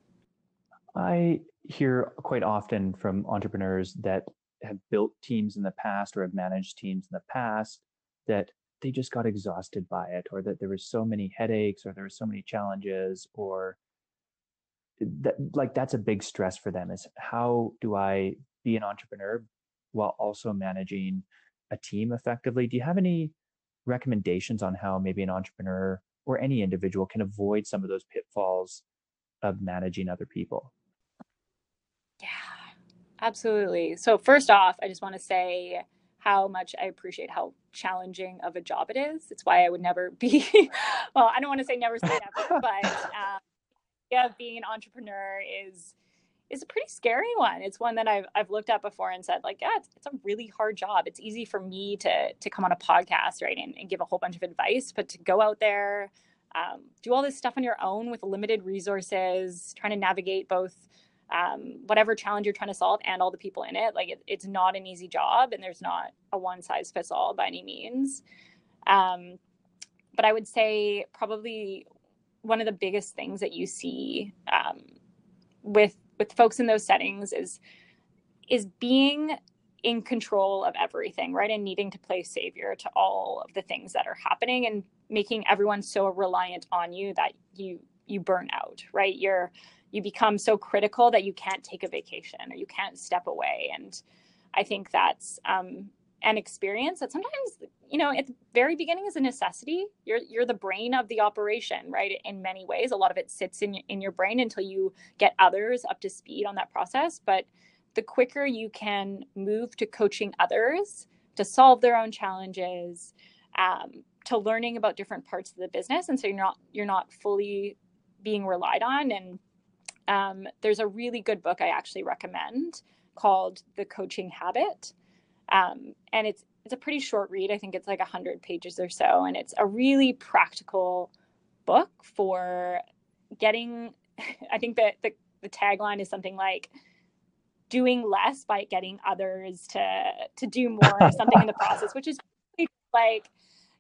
I hear quite often from entrepreneurs that have built teams in the past or have managed teams in the past that they just got exhausted by it or that there was so many headaches or there were so many challenges or that like that's a big stress for them is how do i be an entrepreneur while also managing a team effectively do you have any recommendations on how maybe an entrepreneur or any individual can avoid some of those pitfalls of managing other people? Yeah, absolutely. So, first off, I just want to say how much I appreciate how challenging of a job it is. It's why I would never be, well, I don't want to say never say never, but um, yeah, being an entrepreneur is is a pretty scary one. It's one that I've I've looked at before and said like, yeah, it's, it's a really hard job. It's easy for me to to come on a podcast, right, and, and give a whole bunch of advice, but to go out there, um, do all this stuff on your own with limited resources, trying to navigate both um, whatever challenge you're trying to solve and all the people in it, like it, it's not an easy job, and there's not a one size fits all by any means. Um, but I would say probably one of the biggest things that you see um, with with folks in those settings is is being in control of everything right and needing to play savior to all of the things that are happening and making everyone so reliant on you that you you burn out right? You're you become so critical that you can't take a vacation or you can't step away. And i think that's um, an experience that sometimes you know at the very beginning is a necessity. You're you're the brain of the operation right? In many ways a lot of it sits in in your brain until you get others up to speed on that process. But the quicker you can move to coaching others to solve their own challenges um, to learning about different parts of the business and so you're not you're not fully being relied on. And um, there's a really good book i actually recommend called the coaching habit um, and it's it's a pretty short read. I think it's like 100 pages or so. And it's a really practical book for getting, I think that the, the tagline is something like, doing less by getting others to to do more or something in the process which is like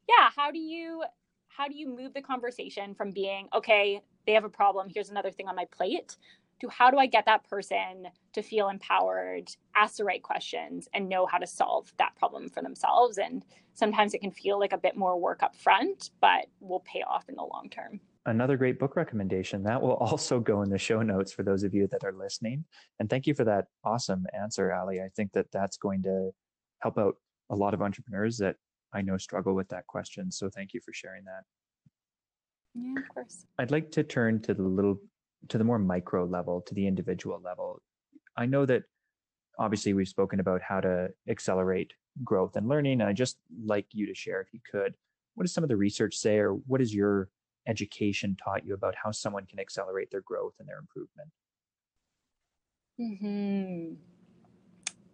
yeah how do you how do you move the conversation from being okay they have a problem here's another thing on my plate to how do I get that person to feel empowered, ask the right questions, and know how to solve that problem for themselves. And sometimes it can feel like a bit more work up front, but will pay off in the long term. Another great book recommendation that will also go in the show notes for those of you that are listening. And thank you for that awesome answer, Ali. I think that that's going to help out a lot of entrepreneurs that I know struggle with that question. So thank you for sharing that. Yeah, of course. I'd like to turn to the little to the more micro level, to the individual level. I know that obviously we've spoken about how to accelerate growth and learning. And I just like you to share, if you could, what does some of the research say, or what has your education taught you about how someone can accelerate their growth and their improvement? Hmm.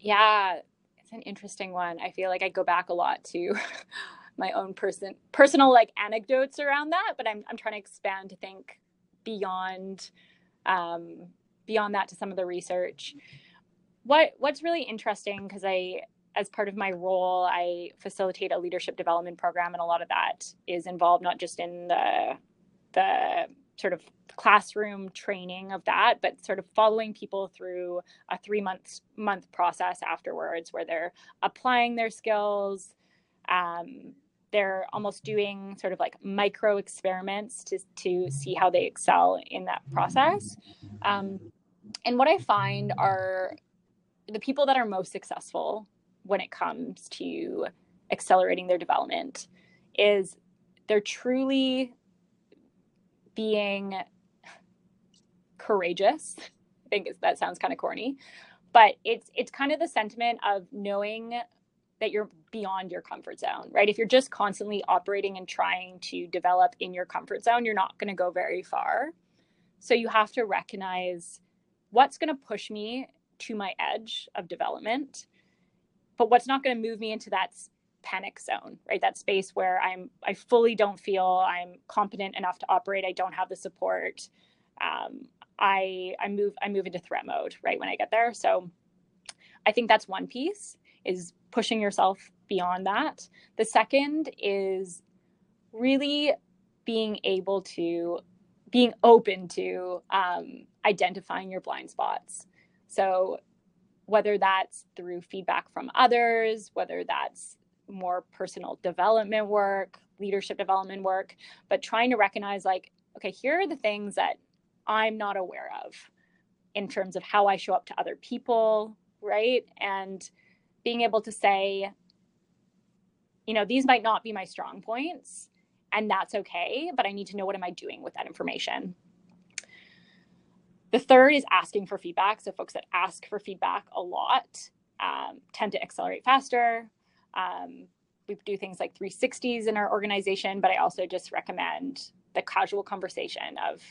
Yeah, it's an interesting one. I feel like I go back a lot to my own person personal like anecdotes around that, but I'm I'm trying to expand to think beyond um, beyond that to some of the research. What what's really interesting because I as part of my role I facilitate a leadership development program and a lot of that is involved not just in the the sort of classroom training of that but sort of following people through a 3 month month process afterwards where they're applying their skills um, they're almost doing sort of like micro experiments to, to see how they excel in that process. Um, and what I find are the people that are most successful when it comes to accelerating their development is they're truly being courageous. I think that sounds kind of corny, but it's it's kind of the sentiment of knowing that you're beyond your comfort zone, right? If you're just constantly operating and trying to develop in your comfort zone, you're not going to go very far. So you have to recognize what's going to push me to my edge of development, but what's not going to move me into that panic zone, right? That space where I'm I fully don't feel I'm competent enough to operate. I don't have the support. Um, I I move I move into threat mode right when I get there. So I think that's one piece is pushing yourself beyond that. The second is really being able to being open to um, identifying your blind spots. So whether that's through feedback from others, whether that's more personal development work, leadership development work, but trying to recognize like, okay, here are the things that I'm not aware of in terms of how I show up to other people, right? And being able to say, you know, these might not be my strong points. and that's okay, but I need to know what am I doing with that information. The third is asking for feedback. So folks that ask for feedback a lot um, tend to accelerate faster. Um, we do things like 360s in our organization, but I also just recommend the casual conversation of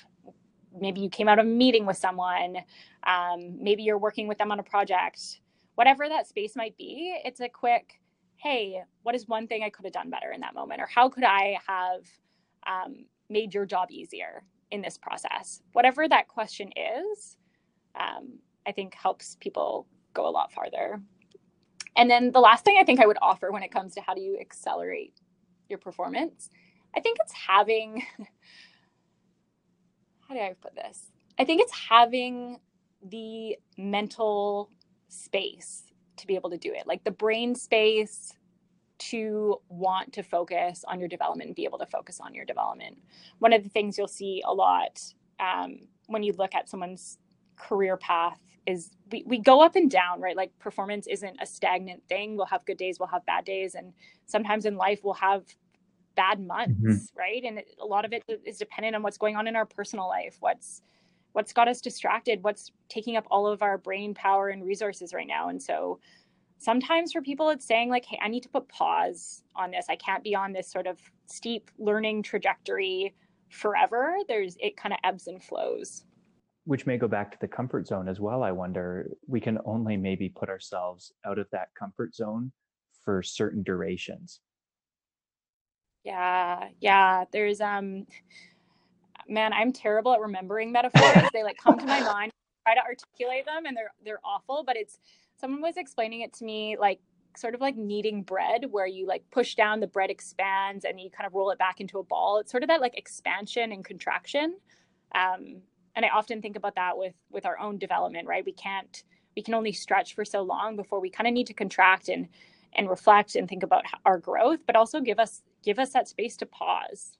maybe you came out of a meeting with someone, um, maybe you're working with them on a project, whatever that space might be. It's a quick, hey, what is one thing I could have done better in that moment? Or how could I have um, made your job easier in this process? Whatever that question is, um, I think helps people go a lot farther. And then the last thing I think I would offer when it comes to how do you accelerate your performance, I think it's having, how do I put this? I think it's having the mental space to be able to do it, like the brain space to want to focus on your development and be able to focus on your development. One of the things you'll see a lot um, when you look at someone's career path is we, we go up and down, right? Like performance isn't a stagnant thing. We'll have good days, we'll have bad days. And sometimes in life, we'll have bad months, mm-hmm. right? And it, a lot of it is dependent on what's going on in our personal life, what's what's got us distracted, what's taking up all of our brain power and resources right now. And so sometimes for people it's saying like hey i need to put pause on this. I can't be on this sort of steep learning trajectory forever. There's it kind of ebbs and flows. Which may go back to the comfort zone as well i wonder. We can only maybe put ourselves out of that comfort zone for certain durations. Yeah yeah. There's um man i'm terrible at remembering metaphors. They like come to my mind try to articulate them and they're they're awful but it's someone was explaining it to me like sort of like kneading bread where you like push down the bread expands and you kind of roll it back into a ball. It's sort of that like expansion and contraction. Um, and i often think about that with with our own development right? We can't we can only stretch for so long before we kind of need to contract and and reflect and think about our growth but also give us give us that space to pause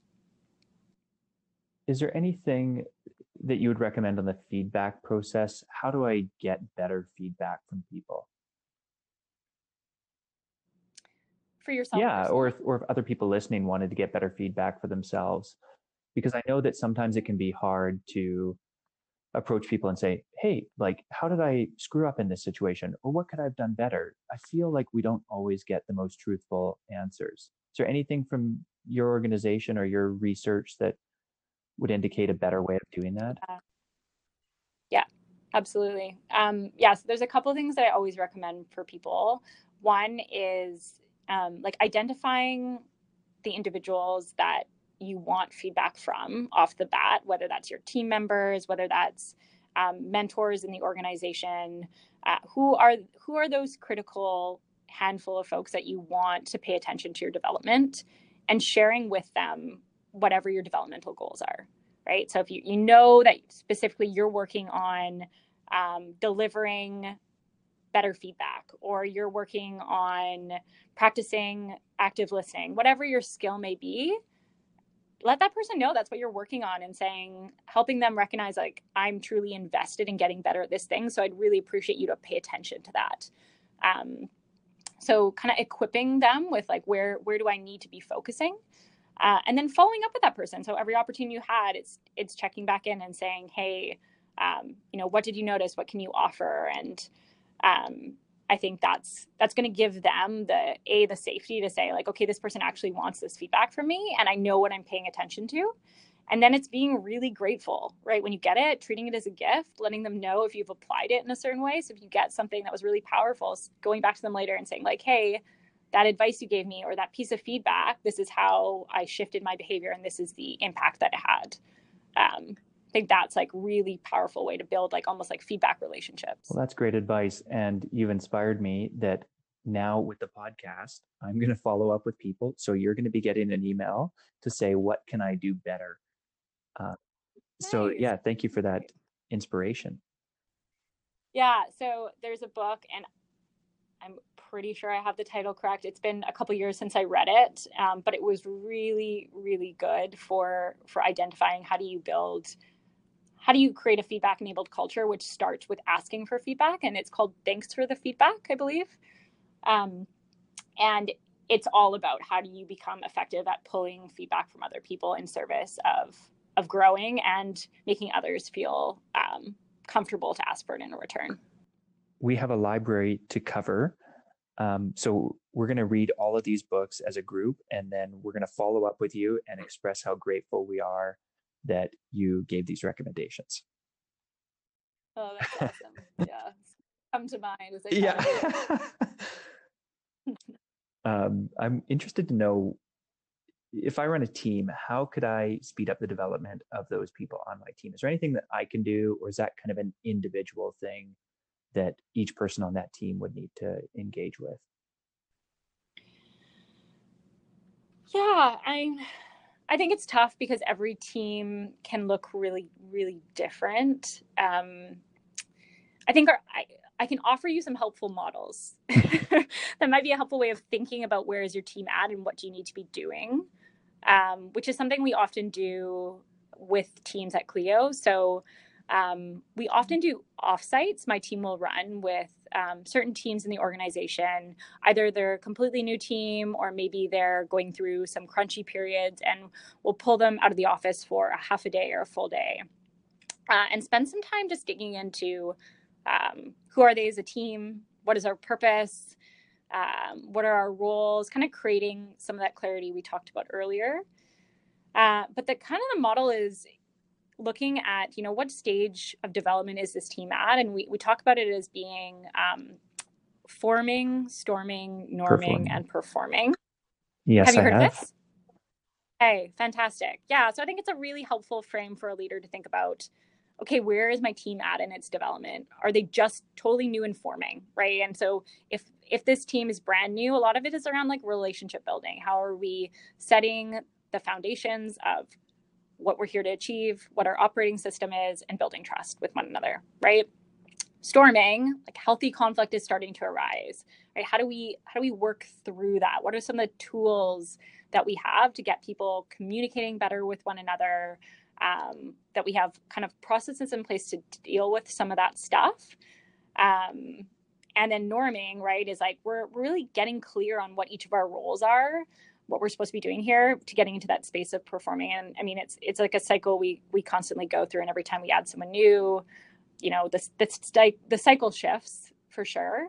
is there anything that you would recommend on the feedback process? How do I get better feedback from people? For yourself? Yeah, or if, or if other people listening wanted to get better feedback for themselves, because I know that sometimes it can be hard to approach people and say, "Hey, like, how did I screw up in this situation, or what could I have done better?" I feel like we don't always get the most truthful answers. Is there anything from your organization or your research that would indicate a better way of doing that? Uh, yeah, absolutely. Um, yes, yeah, so there's a couple of things that I always recommend for people. One is um, like identifying the individuals that you want feedback from off the bat, whether that's your team members, whether that's um, mentors in the organization. Uh, who are who are those critical handful of folks that you want to pay attention to your development, and sharing with them whatever your developmental goals are, right? So if you, you know that specifically you're working on um, delivering better feedback or you're working on practicing active listening, whatever your skill may be, let that person know that's what you're working on and saying, helping them recognize, like, I'm truly invested in getting better at this thing. So I'd really appreciate you to pay attention to that. Um, so kind of equipping them with like where where do i need to be focusing uh, and then following up with that person. So every opportunity you had it's it's checking back in and saying hey um, you know what did you notice? What can you offer? And um, i think that's that's going to give them the a the safety to say like okay this person actually wants this feedback from me and i know what i'm paying attention to. And then it's being really grateful right? When you get it treating it as a gift letting them know if you've applied it in a certain way. So if you get something that was really powerful going back to them later and saying like hey that advice you gave me or that piece of feedback this is how i shifted my behavior and this is the impact that it had. Um, i think that's like really powerful way to build like almost like feedback relationships. Well that's great advice and you've inspired me that now with the podcast i'm going to follow up with people. So you're going to be getting an email to say what can i do better? Uh, nice. so yeah thank you for that inspiration. Yeah so there's a book and I'm pretty sure I have the title correct. It's been a couple years since I read it, um, but it was really, really good for for identifying how do you build, how do you create a feedback enabled culture, which starts with asking for feedback, and it's called "Thanks for the Feedback," I believe. Um, and it's all about how do you become effective at pulling feedback from other people in service of of growing and making others feel um, comfortable to ask for it in return. We have a library to cover. Um, so we're going to read all of these books as a group, and then we're going to follow up with you and express how grateful we are that you gave these recommendations. Oh, that's awesome. yeah. Come to mind yeah. um, I'm interested to know if I run a team, how could I speed up the development of those people on my team? Is there anything that I can do, or is that kind of an individual thing that each person on that team would need to engage with? Yeah, I I think it's tough because every team can look really, really different. Um, I think our, I, I can offer you some helpful models. that might be a helpful way of thinking about where is your team at and what do you need to be doing, um, which is something we often do with teams at Clio. So um, we often do offsites. My team will run with um, certain teams in the organization. Either they're a completely new team or maybe they're going through some crunchy periods, and we'll pull them out of the office for a half a day or a full day uh, and spend some time just digging into um, who are they as a team, what is our purpose, um, what are our roles, kind of creating some of that clarity we talked about earlier. Uh, but the kind of the model is looking at you know what stage of development is this team at? And we, we talk about it as being um, forming storming norming performing. and performing. Yes have you heard have. this? Hey fantastic. Yeah so i think it's a really helpful frame for a leader to think about okay where is my team at in its development? Are they just totally new and forming right? And so if if this team is brand new a lot of it is around like relationship building. How are we setting the foundations of what we're here to achieve, what our operating system is, and building trust with one another, right? Storming, like healthy conflict is starting to arise, right? How do we how do we work through that? What are some of the tools that we have to get people communicating better with one another? Um, that we have kind of processes in place to deal with some of that stuff. Um, and then norming, right, is like we're really getting clear on what each of our roles are what we're supposed to be doing here to getting into that space of performing. And i mean it's it's like a cycle we we constantly go through. And every time we add someone new you know this this the, cycle shifts for sure.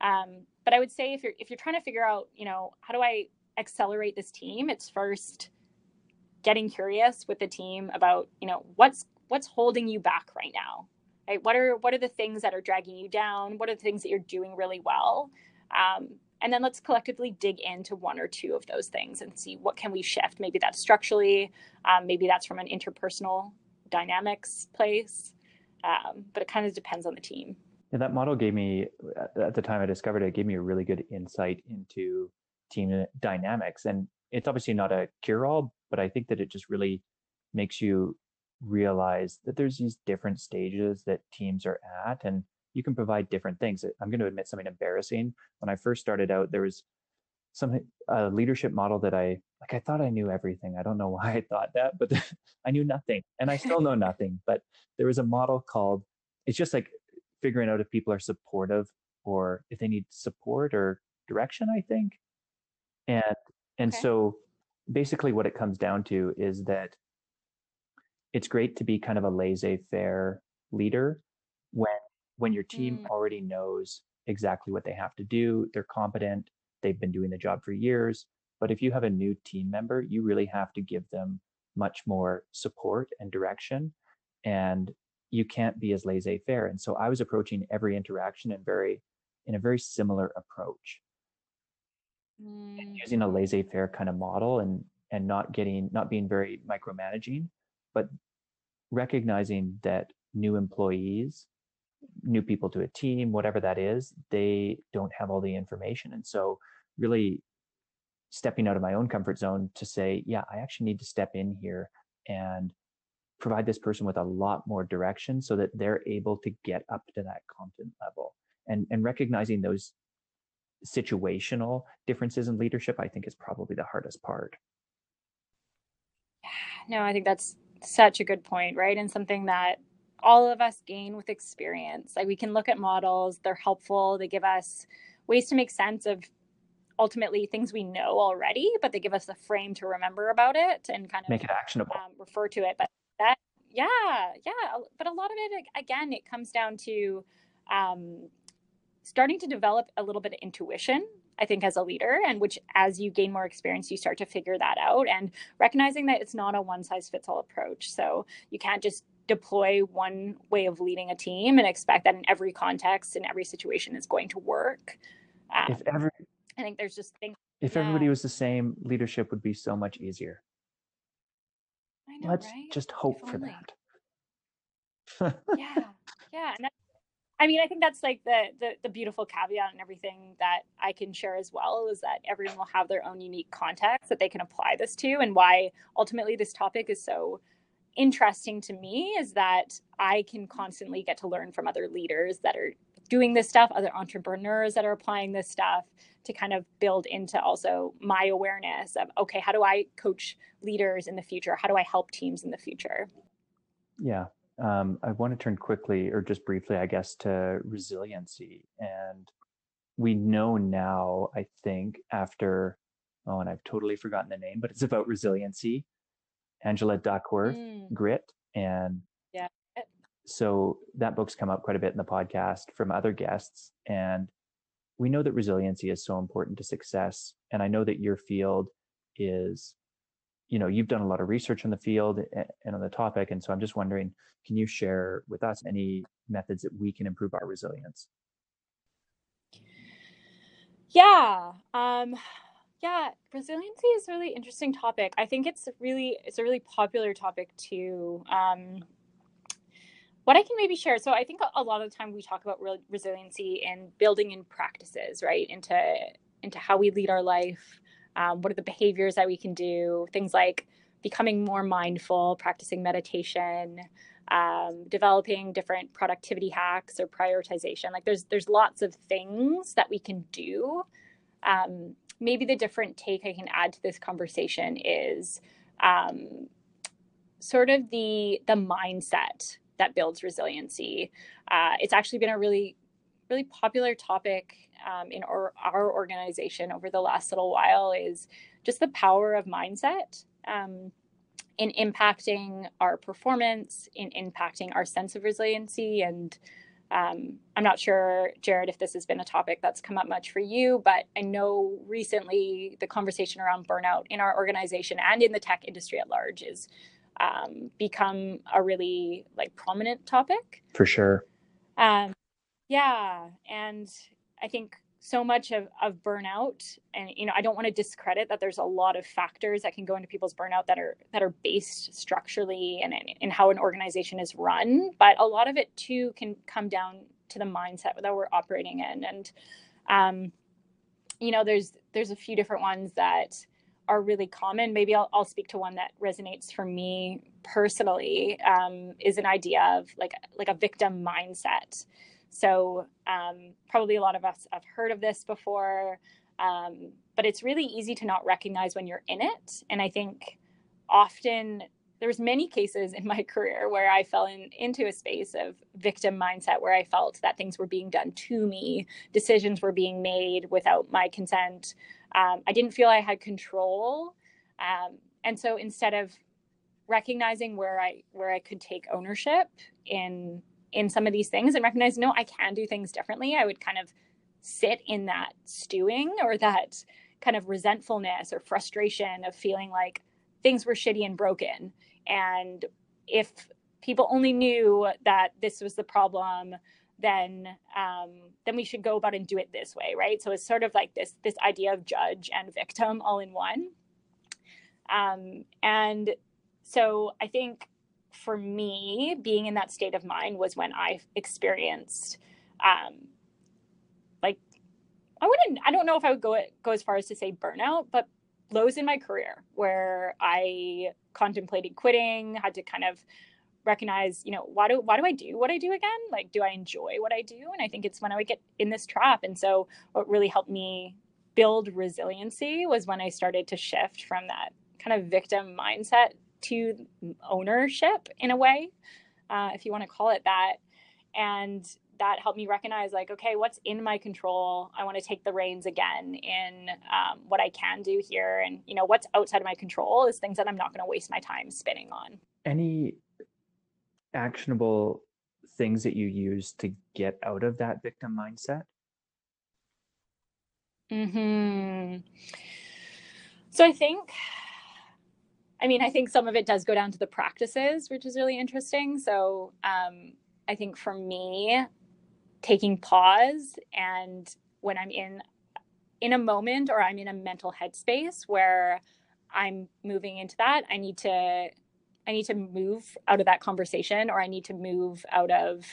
Um, but i would say if you're if you're trying to figure out you know how do i accelerate this team it's first getting curious with the team about you know what's what's holding you back right now? Right? What are what are the things that are dragging you down? What are the things that you're doing really well? Um, and then let's collectively dig into one or two of those things and see what can we shift. Maybe that's structurally um, maybe that's from an interpersonal dynamics place um, but it kind of depends on the team. Yeah, that model gave me at the time i discovered it gave me a really good insight into team dynamics. And it's obviously not a cure-all but i think that it just really makes you realize that there's these different stages that teams are at. And you can provide different things. I'm going to admit something embarrassing. When I first started out, there was some a leadership model that I like. I thought I knew everything. I don't know why I thought that, but I knew nothing, and I still know nothing. But there was a model called. It's just like figuring out if people are supportive or if they need support or direction. I think, and and okay. so basically, what it comes down to is that it's great to be kind of a laissez-faire leader when when your team mm. already knows exactly what they have to do, they're competent, they've been doing the job for years. But if you have a new team member, you really have to give them much more support and direction. And you can't be as laissez faire. And so I was approaching every interaction in very in a very similar approach. Mm. using a laissez faire kind of model and and not getting not being very micromanaging, but recognizing that new employees new people to a team, whatever that is, they don't have all the information. And so, really stepping out of my own comfort zone to say, yeah, I actually need to step in here and provide this person with a lot more direction so that they're able to get up to that content level. And, and recognizing those situational differences in leadership, I think is probably the hardest part. No, I think that's such a good point, right? And something that all of us gain with experience. Like we can look at models, they're helpful, they give us ways to make sense of ultimately things we know already, but they give us the frame to remember about it and kind of make it actionable, um, refer to it. But that, yeah, yeah. But a lot of it, again, it comes down to um, starting to develop a little bit of intuition I think, as a leader, and which as you gain more experience, you start to figure that out and recognizing that it's not a one size fits all approach. So you can't just deploy one way of leading a team and expect that in every context, in every situation, is going to work. Um, if every, I think there's just things. If yeah. everybody was the same, leadership would be so much easier. I know, Let's right? just hope for that. yeah, yeah, and I mean, I think that's like the, the, the beautiful caveat and everything that I can share as well is that everyone will have their own unique context that they can apply this to, and why ultimately this topic is so interesting to me is that I can constantly get to learn from other leaders that are doing this stuff, other entrepreneurs that are applying this stuff to kind of build into also my awareness of okay, how do I coach leaders in the future? How do I help teams in the future? Yeah, um, I want to turn quickly, or just briefly, I guess, to resiliency. And we know now, I think, after, oh, and I've totally forgotten the name, but it's about resiliency. Angela Duckworth, mm. Grit. And yeah. so that book's come up quite a bit in the podcast from other guests. And we know that resiliency is so important to success. And I know that your field is you know you've done a lot of research in the field and on the topic and so i'm just wondering can you share with us any methods that we can improve our resilience yeah um yeah resiliency is a really interesting topic i think it's really it's a really popular topic too um what i can maybe share so i think a lot of the time we talk about re- resiliency and building in practices right into into how we lead our life um, what are the behaviors that we can do? Things like becoming more mindful, practicing meditation, um, developing different productivity hacks or prioritization. Like there's there's lots of things that we can do. Um, maybe the different take I can add to this conversation is um, sort of the the mindset that builds resiliency. Uh, it's actually been a really really popular topic um, in our, our, organization over the last little while is just the power of mindset um, in impacting our performance, in impacting our sense of resiliency. And um, I'm not sure, Jared, if this has been a topic that's come up much for you, but I know recently the conversation around burnout in our organization and in the tech industry at large is um, become a really like prominent topic. For sure. Um, yeah, and I think so much of, of burnout. And you know i don't want to discredit that there's a lot of factors that can go into people's burnout that are that are based structurally and in how an organization is run. But a lot of it too can come down to the mindset that we're operating in. And um, you know there's there's a few different ones that are really common. Maybe i'll, I'll speak to one that resonates for me personally um, is an idea of like like a victim mindset so um, probably a lot of us have heard of this before, um, but it's really easy to not recognize when you're in it. And I think often there's many cases in my career where I fell in, into a space of victim mindset where I felt that things were being done to me, decisions were being made without my consent. Um, I didn't feel I had control. Um, and so instead of recognizing where I where I could take ownership in in some of these things and recognize no i can do things differently. I would kind of sit in that stewing or that kind of resentfulness or frustration of feeling like things were shitty and broken. And if people only knew that this was the problem then um, then we should go about and do it this way right? So it's sort of like this this idea of judge and victim all in one. Um, and so i think for me, being in that state of mind was when I experienced, um, like, I wouldn't, I don't know if I would go go as far as to say burnout, but lows in my career where I contemplated quitting, had to kind of recognize, you know, why do why do I do what I do again? Like, do I enjoy what I do? And I think it's when I would get in this trap. And so, what really helped me build resiliency was when I started to shift from that kind of victim mindset to ownership in a way, uh, if you want to call it that, and that helped me recognize like okay what's in my control? I want to take the reins again in um, what i can do here. And you know what's outside of my control is things that i'm not going to waste my time spinning on. Any actionable things that you use to get out of that victim mindset? Hmm so i think I mean, I think some of it does go down to the practices, which is really interesting. So um, I think for me, taking pause and when I'm in in a moment or I'm in a mental headspace where I'm moving into that, I need to I need to move out of that conversation or I need to move out of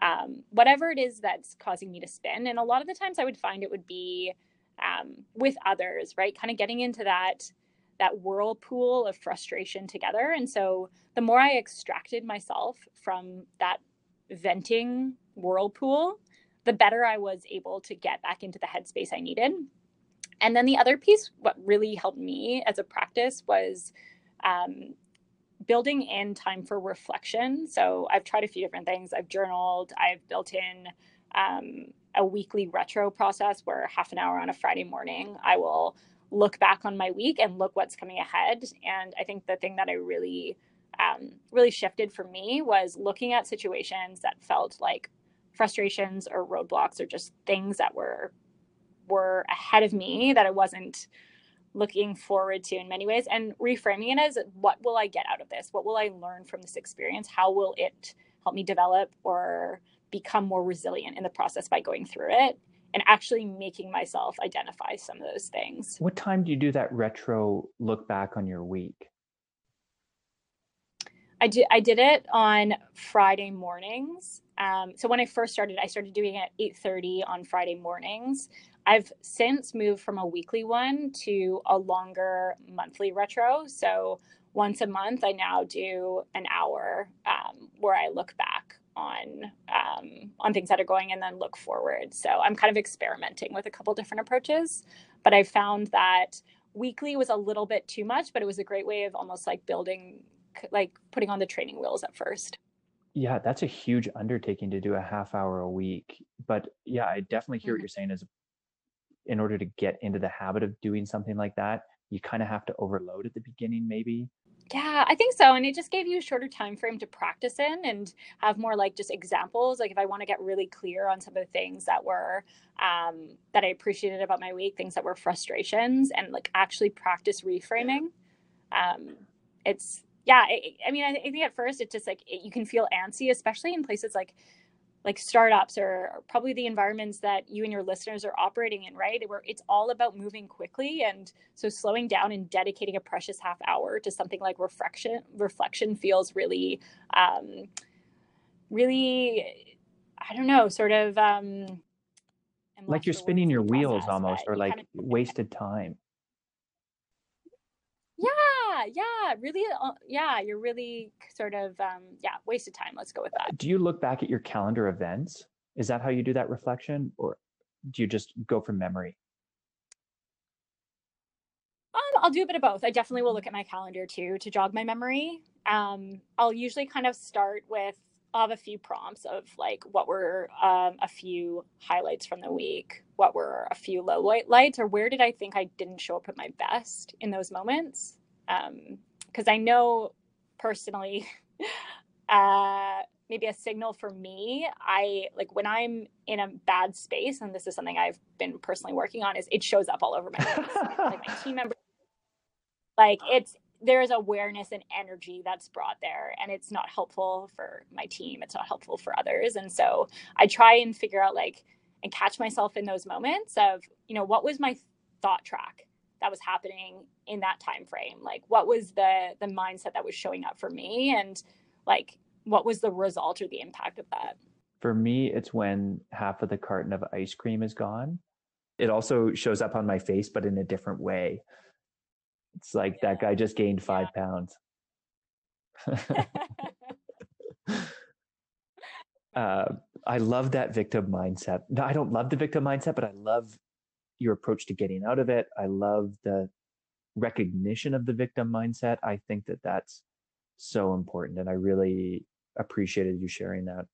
um, whatever it is that's causing me to spin. And a lot of the times I would find it would be um, with others, right? Kind of getting into that that whirlpool of frustration together. And so the more I extracted myself from that venting whirlpool, the better I was able to get back into the headspace I needed. And then the other piece, what really helped me as a practice was um, building in time for reflection. So I've tried a few different things. I've journaled, I've built in um, a weekly retro process where half an hour on a Friday morning, I will look back on my week and look what's coming ahead. And I think the thing that I really um, really shifted for me was looking at situations that felt like frustrations or roadblocks or just things that were were ahead of me that I wasn't looking forward to in many ways and reframing it as what will I get out of this? What will I learn from this experience? How will it help me develop or become more resilient in the process by going through it? And actually making myself identify some of those things. What time do you do that retro look back on your week? I did I did it on Friday mornings. Um, so when I first started, I started doing it at 8:30 on Friday mornings. I've since moved from a weekly one to a longer monthly retro. So once a month, I now do an hour um, where I look back on um, on things that are going and then look forward. So I'm kind of experimenting with a couple different approaches, but I found that weekly was a little bit too much, but it was a great way of almost like building like putting on the training wheels at first. Yeah, that's a huge undertaking to do a half hour a week. But yeah, I definitely hear mm-hmm. what you're saying is in order to get into the habit of doing something like that, you kind of have to overload at the beginning maybe. Yeah, I think so. And it just gave you a shorter time frame to practice in and have more like just examples. Like if I want to get really clear on some of the things that were um that I appreciated about my week, things that were frustrations and like actually practice reframing. Um it's yeah, I, I mean, I, I, think at first it's just like it, you can feel antsy, especially in places like like startups or, probably the environments that you and your listeners are operating in, right? Where it's all about moving quickly, and so slowing down and dedicating a precious half hour to something like reflection reflection feels really, um, really, I don't know, sort of. Um, like you're spinning your wheels almost, or like kind of, wasted time yeah really uh, yeah you're really sort of um yeah wasted time let's go with that do you look back at your calendar events is that how you do that reflection or do you just go from memory um, I'll do a bit of both. I definitely will look at my calendar too to jog my memory. Um, I'll usually kind of start with I'll have a few prompts of like what were um, a few highlights from the week, what were a few low light lights, or where did I think I didn't show up at my best in those moments? Because um, I know personally, uh, maybe a signal for me, I like when I'm in a bad space, and this is something I've been personally working on, is it shows up all over my face. like my team members, like it's there is awareness and energy that's brought there and it's not helpful for my team it's not helpful for others and so i try and figure out like and catch myself in those moments of you know what was my thought track that was happening in that time frame like what was the the mindset that was showing up for me and like what was the result or the impact of that for me it's when half of the carton of ice cream is gone it also shows up on my face but in a different way it's like that guy just gained five yeah. pounds. uh, I love that victim mindset. No, I don't love the victim mindset, but I love your approach to getting out of it. I love the recognition of the victim mindset. I think that that's so important. And I really appreciated you sharing that.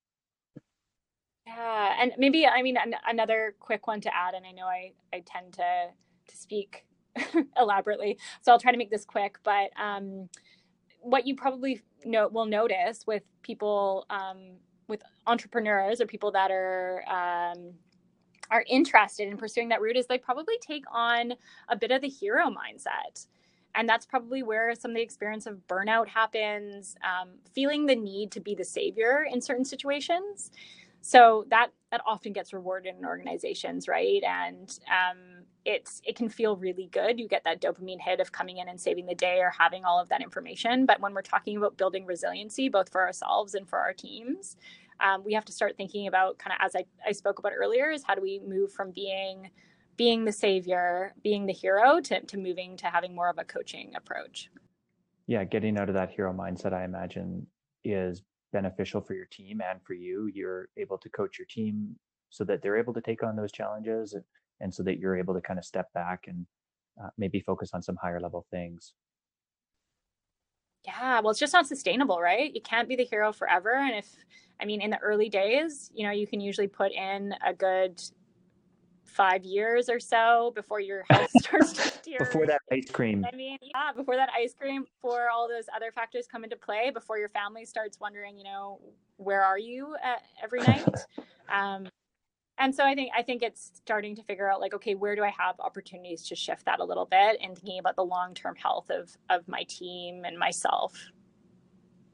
Yeah, and maybe I mean an, another quick one to add, and I know I I tend to to speak elaborately, so I'll try to make this quick. But um, what you probably know will notice with people um, with entrepreneurs or people that are um, are interested in pursuing that route is they probably take on a bit of the hero mindset. And that's probably where some of the experience of burnout happens um, feeling the need to be the savior in certain situations. So that that often gets rewarded in organizations right? And um, it's it can feel really good. You get that dopamine hit of coming in and saving the day or having all of that information. But when we're talking about building resiliency both for ourselves and for our teams um, we have to start thinking about kind of as I, I spoke about earlier is how do we move from being being the savior, being the hero to, to moving to having more of a coaching approach. Yeah, getting out of that hero mindset, I imagine, is beneficial for your team and for you. You're able to coach your team so that they're able to take on those challenges and, and so that you're able to kind of step back and uh, maybe focus on some higher level things. Yeah, well, it's just not sustainable, right? You can't be the hero forever. And if, I mean, in the early days, you know, you can usually put in a good five years or so before your health starts to deteriorate. before that ice cream. I mean, yeah, before that ice cream, before all those other factors come into play, before your family starts wondering, you know, where are you every night? um, and so I think I think it's starting to figure out like, okay, where do I have opportunities to shift that a little bit and thinking about the long term health of of my team and myself.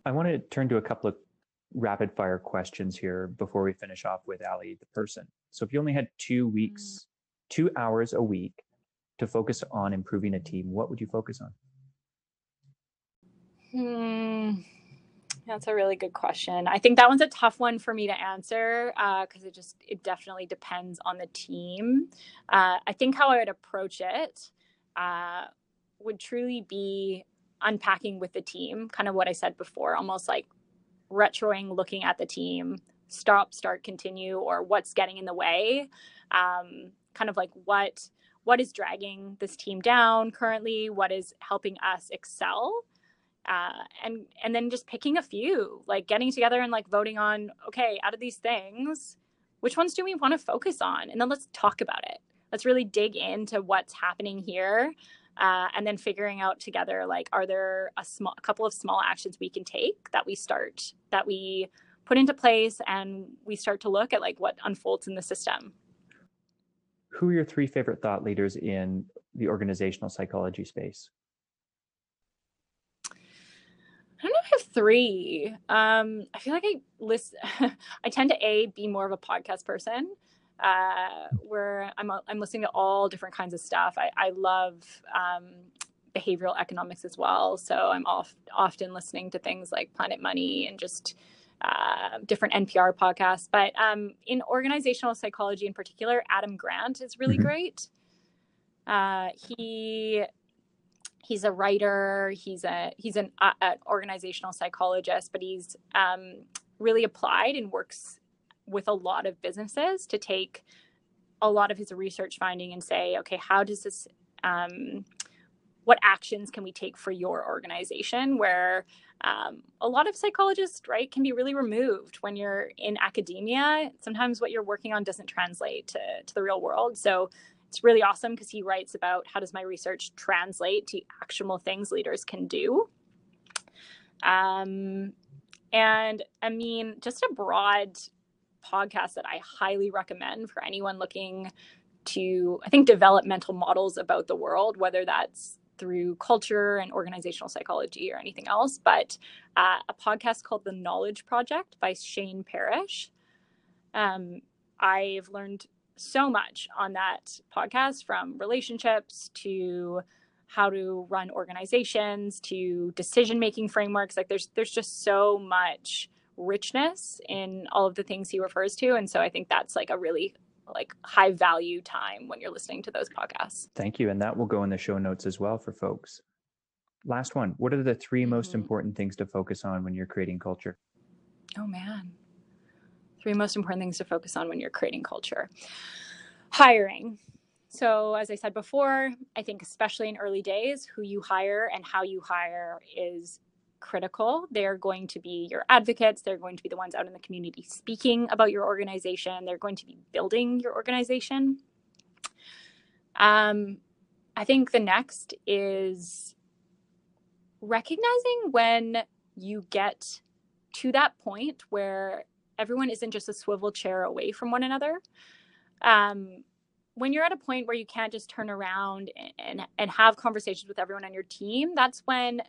I want to turn to a couple of rapid fire questions here before we finish off with Ali, the person. So if you only had two weeks, mm. two hours a week to focus on improving a team, what would you focus on? Hmm. That's a really good question. I think that one's a tough one for me to answer because uh, it just it definitely depends on the team. Uh, I think how I would approach it uh, would truly be unpacking with the team, kind of what I said before, almost like retroing, looking at the team, stop start continue or what's getting in the way. Um, kind of like what what is dragging this team down currently? What is helping us excel? Uh, and and then just picking a few like getting together and like voting on okay out of these things which ones do we want to focus on? And then let's talk about it. Let's really dig into what's happening here uh, and then figuring out together like are there a small a couple of small actions we can take that we start that we put into place and we start to look at like what unfolds in the system who are your three favorite thought leaders in the organizational psychology space I don't know. if I have three. Um, I feel like I list. I tend to a be more of a podcast person, uh, where I'm I'm listening to all different kinds of stuff. I I love um, behavioral economics as well, so I'm off, often listening to things like Planet Money and just uh, different NPR podcasts. But um, in organizational psychology in particular, Adam Grant is really mm-hmm. great. Uh, he he's a writer. He's a he's an, uh, an organizational psychologist, but he's um, really applied and works with a lot of businesses to take a lot of his research finding and say, okay, how does this um, what actions can we take for your organization where um, a lot of psychologists right can be really removed when you're in academia. Sometimes what you're working on doesn't translate to, to the real world. So it's really awesome because he writes about how does my research translate to actionable things leaders can do. Um, and i mean just a broad podcast that i highly recommend for anyone looking to i think develop mental models about the world whether that's through culture and organizational psychology or anything else, but uh, a podcast called The Knowledge Project by Shane Parrish. Um, I've learned so much on that podcast from relationships to how to run organizations to decision making frameworks like there's there's just so much richness in all of the things he refers to and so i think that's like a really like high value time when you're listening to those podcasts. Thank you. And that will go in the show notes as well for folks. Last one. What are the 3 mm-hmm. most important things to focus on when you're creating culture? Oh, man. Three most important things to focus on when you're creating culture. Hiring. So, as I said before, I think especially in early days, who you hire and how you hire is critical. They're going to be your advocates. They're going to be the ones out in the community speaking about your organization. They're going to be building your organization. Um, I think the next is recognizing when you get to that point where everyone isn't just a swivel chair away from one another. Um, when you're at a point where you can't just turn around and, and, and have conversations with everyone on your team, that's when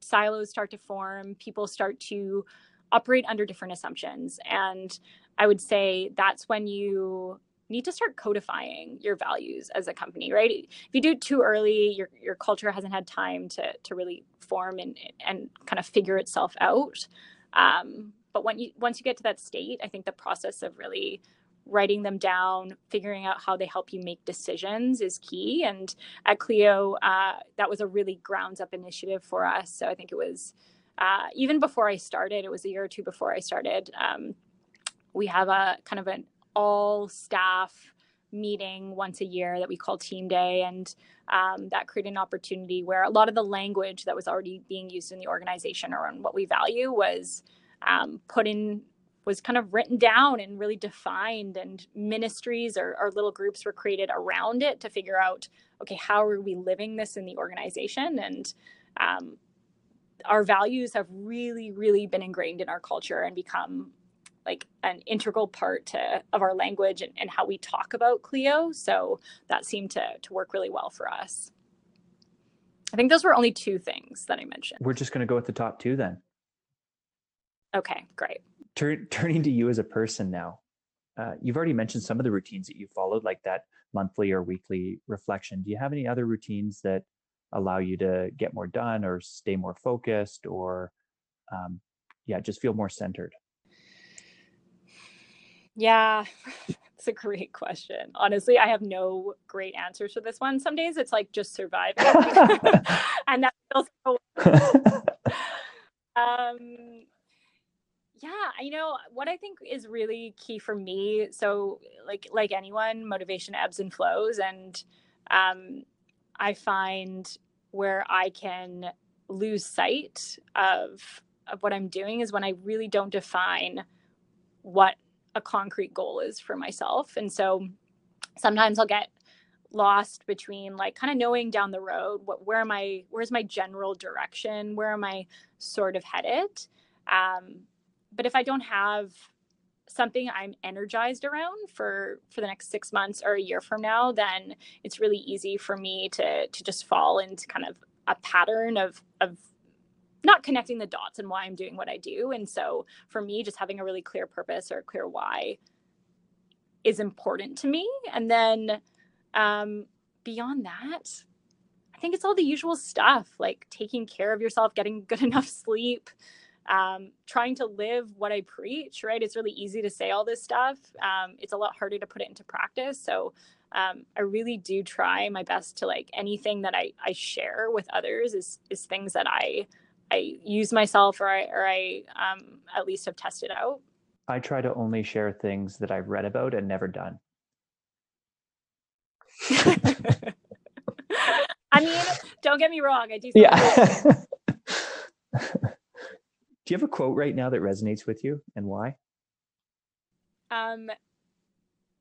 silos start to form, people start to operate under different assumptions. And I would say that's when you need to start codifying your values as a company, right? If you do it too early, your your culture hasn't had time to to really form and and kind of figure itself out. Um, but when you once you get to that state, I think the process of really writing them down, figuring out how they help you make decisions is key. And at Clio, uh, that was a really grounds up initiative for us. So I think it was uh, even before I started, it was a year or two before I started. Um, we have a kind of an all staff meeting once a year that we call team day and um, that created an opportunity where a lot of the language that was already being used in the organization around what we value was um, put in was kind of written down and really defined and ministries or, or little groups were created around it to figure out okay how are we living this in the organization and um, our values have really really been ingrained in our culture and become like an integral part to, of our language and, and how we talk about Clio. So that seemed to, to work really well for us. I think those were only two things that I mentioned. We're just going to go with the top two then. Okay, great. Turn, turning to you as a person now, uh, you've already mentioned some of the routines that you followed, like that monthly or weekly reflection. Do you have any other routines that allow you to get more done or stay more focused or, um, yeah, just feel more centered? Yeah, it's a great question. Honestly, I have no great answers for this one. Some days it's like just surviving, and that feels so. um, yeah, you know what I think is really key for me. So, like like anyone, motivation ebbs and flows, and um, I find where I can lose sight of of what I'm doing is when I really don't define what a concrete goal is for myself. And so sometimes I'll get lost between like kind of knowing down the road what where am I where's my general direction where am I sort of headed um, but if I don't have something I'm energized around for for the next six months or a year from now then it's really easy for me to to just fall into kind of a pattern of of not connecting the dots and why I'm doing what I do. And so for me, just having a really clear purpose or a clear why is important to me. And then um, beyond that, I think it's all the usual stuff like taking care of yourself, getting good enough sleep, um, trying to live what I preach, right? It's really easy to say all this stuff. Um, it's a lot harder to put it into practice. So um, I really do try my best to like anything that I, I share with others is, is things that I I use myself or I, or I um, at least have tested out. I try to only share things that I've read about and never done. I mean, don't get me wrong. I do. Yeah. do you have a quote right now that resonates with you and why? Um,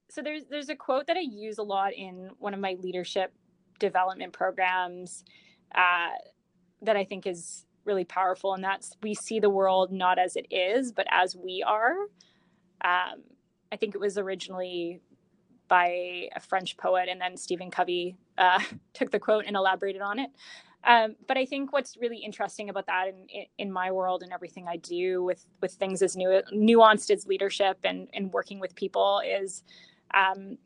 so there's there's a quote that I use a lot in one of my leadership development programs uh, that I think is really powerful, and that's we see the world not as it is, but as we are. Um, I think it was originally by a French poet, and then Stephen Covey uh, took the quote and elaborated on it. Um, but I think what's really interesting about that in, in, my world and everything I do with with things as new, nuanced as leadership and, and working with people is um,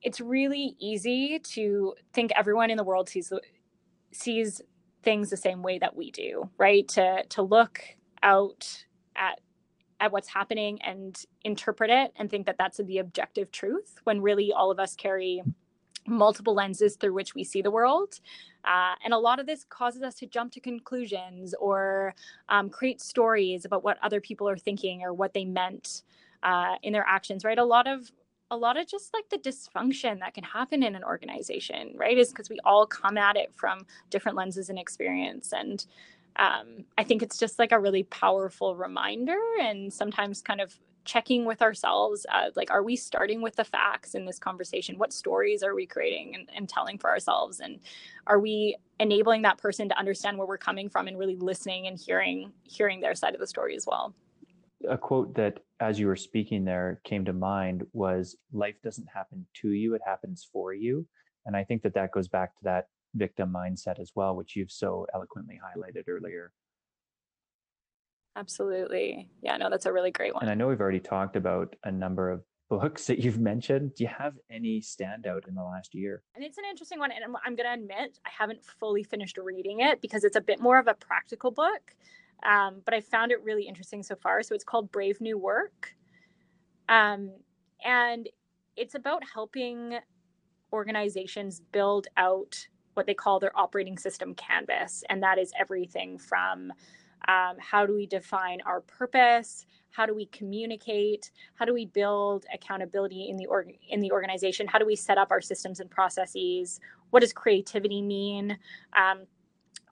it's really easy to think everyone in the world sees sees things the same way that we do, right? To to look out at at what's happening and interpret it and think that that's the objective truth when really all of us carry multiple lenses through which we see the world. Uh, and a lot of this causes us to jump to conclusions or um, create stories about what other people are thinking or what they meant uh, in their actions, right? A lot of a lot of just like the dysfunction that can happen in an organization, right? Is because we all come at it from different lenses and experience. And um, I think it's just like a really powerful reminder and sometimes kind of checking with ourselves uh, like are we starting with the facts in this conversation? What stories are we creating and, and, telling for ourselves? And are we enabling that person to understand where we're coming from and really listening and hearing hearing their side of the story as well? A quote that as you were speaking there came to mind was life doesn't happen to you it happens for you. And i think that that goes back to that victim mindset as well which you've so eloquently highlighted earlier Absolutely. Yeah, no, that's a really great one. And I know we've already talked about a number of books that you've mentioned. Do you have any standout in the last year? And it's an interesting one. And I'm, I'm going to admit, I haven't fully finished reading it because it's a bit more of a practical book. Um, but I found it really interesting so far. So it's called Brave New Work. Um, and it's about helping organizations build out what they call their operating system canvas. And that is everything from um, how do we define our purpose? How do we communicate? How do we build accountability in the org- in the organization? How do we set up our systems and processes? What does creativity mean? Um,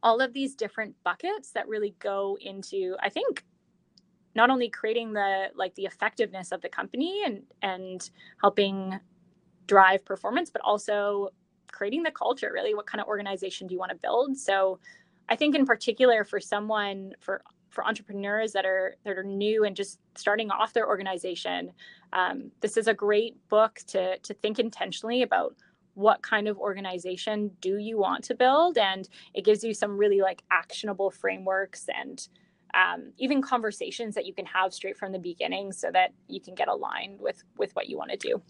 all of these different buckets that really go into i think not only creating the like the effectiveness of the company and and helping drive performance but also creating the culture really. What kind of organization do you want to build? So I think in particular for someone for for entrepreneurs that are that are new and just starting off their organization, um, this is a great book to to think intentionally about what kind of organization do you want to build, and it gives you some really like actionable frameworks and um, even conversations that you can have straight from the beginning, so that you can get aligned with with what you want to do.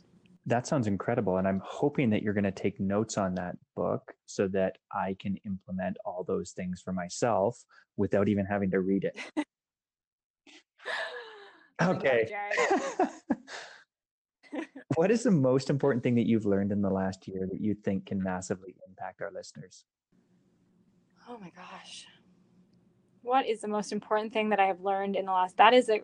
That sounds incredible. And I'm hoping that you're going to take notes on that book so that I can implement all those things for myself without even having to read it. okay. what is the most important thing that you've learned in the last year that you think can massively impact our listeners? Oh my gosh. What is the most important thing that I have learned in the last that is a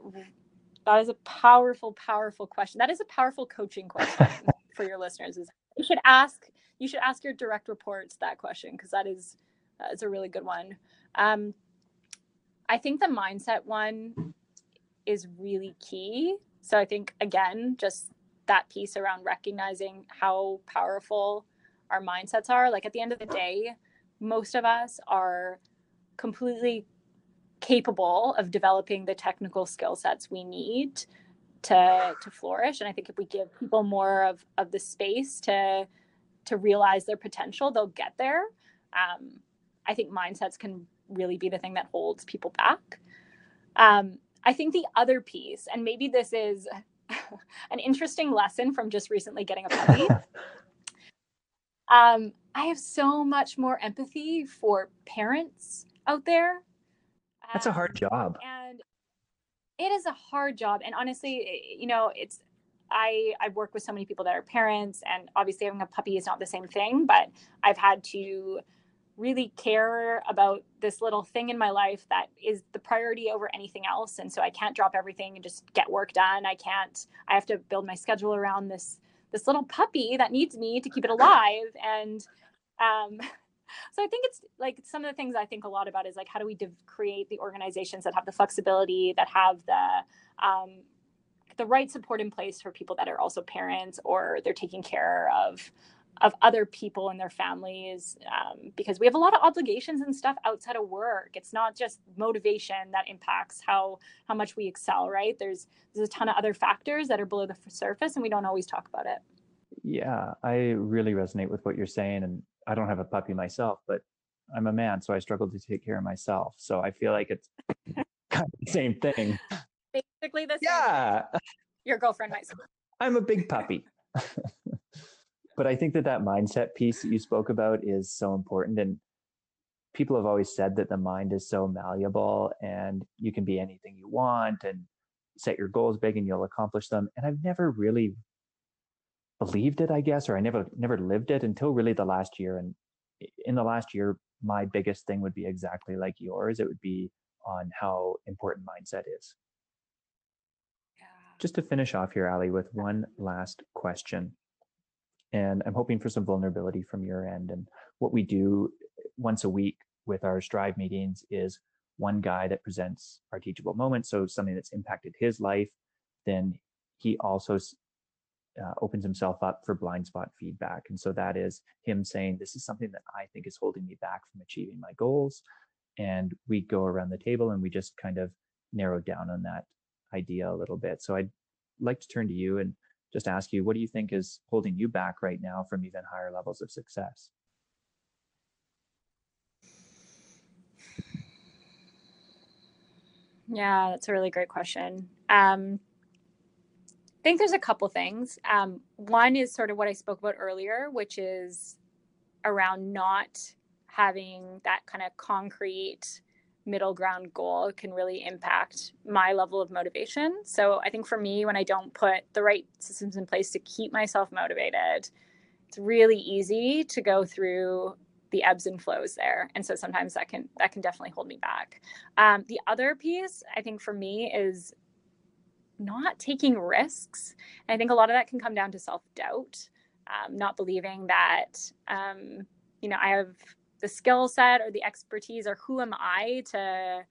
that is a powerful, powerful question. That is a powerful coaching question for your listeners. Is you should ask you should ask your direct reports that question because that is that is a really good one. Um, I think the mindset one is really key. So I think again, just that piece around recognizing how powerful our mindsets are. Like at the end of the day, most of us are completely capable of developing the technical skill sets we need to to flourish. And i think if we give people more of of the space to to realize their potential they'll get there. Um, i think mindsets can really be the thing that holds people back. Um, i think the other piece and maybe this is an interesting lesson from just recently getting a puppy. Um, i have so much more empathy for parents out there that's a hard job. And it is a hard job. And honestly, you know, it's I I've worked with so many people that are parents, and obviously having a puppy is not the same thing. But I've had to really care about this little thing in my life that is the priority over anything else and so i can't drop everything and just get work done i can't i have to build my schedule around this this little puppy that needs me to keep it alive and um, so i think it's like some of the things i think a lot about is like how do we div- create the organizations that have the flexibility that have the um, the right support in place for people that are also parents or they're taking care of of other people and their families um, because we have a lot of obligations and stuff outside of work. It's not just motivation that impacts how how much we excel right? There's there's a ton of other factors that are below the surface and we don't always talk about it. Yeah i really resonate with what you're saying and I don't have a puppy myself, but I'm a man, so I struggle to take care of myself. So I feel like it's kind of the same thing. Basically, the same. Yeah. Your girlfriend might. I'm a big puppy. but I think that that mindset piece that you spoke about is so important. And people have always said that the mind is so malleable and you can be anything you want and set your goals big and you'll accomplish them. And I've never really believed it, I guess, or I never never lived it until really the last year. And in the last year, my biggest thing would be exactly like yours. It would be on how important mindset is. Yeah. Just to finish off here, Ali, with one last question. And I'm hoping for some vulnerability from your end. And what we do eh, once a week with our Strive meetings is one guy that presents our teachable moment. so something that's impacted his life, then he also uh, opens himself up for blind spot feedback. And so that is him saying, This is something that I think is holding me back from achieving my goals. And we go around the table and we just kind of narrow down on that idea a little bit. So I'd like to turn to you and just ask you, what do you think is holding you back right now from even higher levels of success? Yeah, that's a really great question. Um, I think there's a couple things. Um, one is sort of what I spoke about earlier, which is around not having that kind of concrete middle ground goal can really impact my level of motivation. So I think for me, when I don't put the right systems in place to keep myself motivated, it's really easy to go through the ebbs and flows there and so sometimes that can that can definitely hold me back um, the other piece i think for me is not taking risks. And I think a lot of that can come down to self doubt, um, not believing that, um, you know, I have the skill set or the expertise or who am I to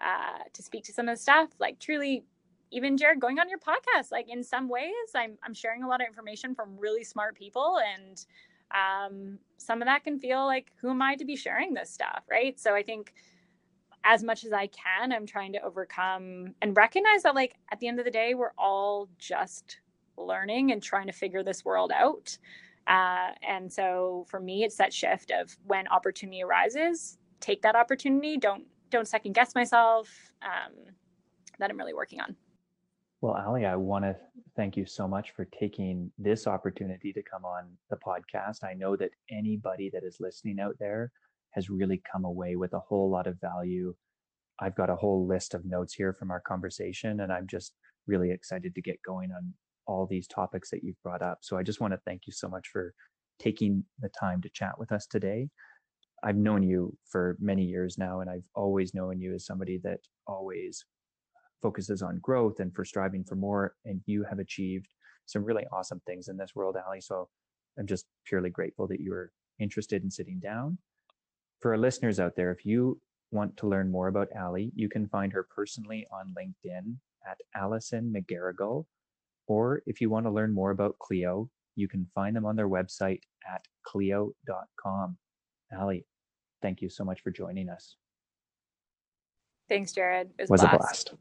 uh, to speak to some of the stuff. Like truly, even Jared, going on your podcast, like in some ways, I'm I'm sharing a lot of information from really smart people, and um, some of that can feel like who am I to be sharing this stuff, right? So I think as much as I can, I'm trying to overcome and recognize that, like, at the end of the day, we're all just learning and trying to figure this world out. Uh, and so for me, it's that shift of when opportunity arises, take that opportunity. Don't don't second guess myself. Um, that I'm really working on. Well, Ali, I want to thank you so much for taking this opportunity to come on the podcast. I know that anybody that is listening out there has really come away with a whole lot of value. I've got a whole list of notes here from our conversation, and I'm just really excited to get going on all these topics that you've brought up. So I just want to thank you so much for taking the time to chat with us today. I've known you for many years now, and I've always known you as somebody that always focuses on growth and for striving for more. And you have achieved some really awesome things in this world, Ali. So I'm just purely grateful that you were interested in sitting down for our listeners out there, if you want to learn more about Ali, you can find her personally on LinkedIn at Allison McGarrigle. Or if you want to learn more about Clio, you can find them on their website at clio.com. Ali, thank you so much for joining us. Thanks, Jared. It was, was a blast.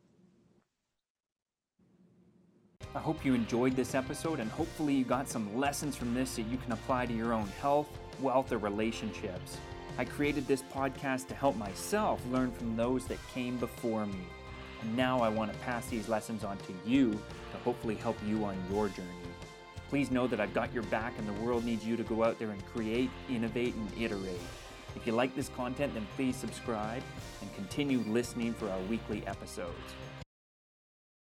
I hope you enjoyed this episode and hopefully you got some lessons from this that you can apply to your own health, wealth, or relationships. I created this podcast to help myself learn from those that came before me. And now I want to pass these lessons on to you to hopefully help you on your journey. Please know that I've got your back and the world needs you to go out there and create, innovate, and iterate. If you like this content, then please subscribe and continue listening for our weekly episodes.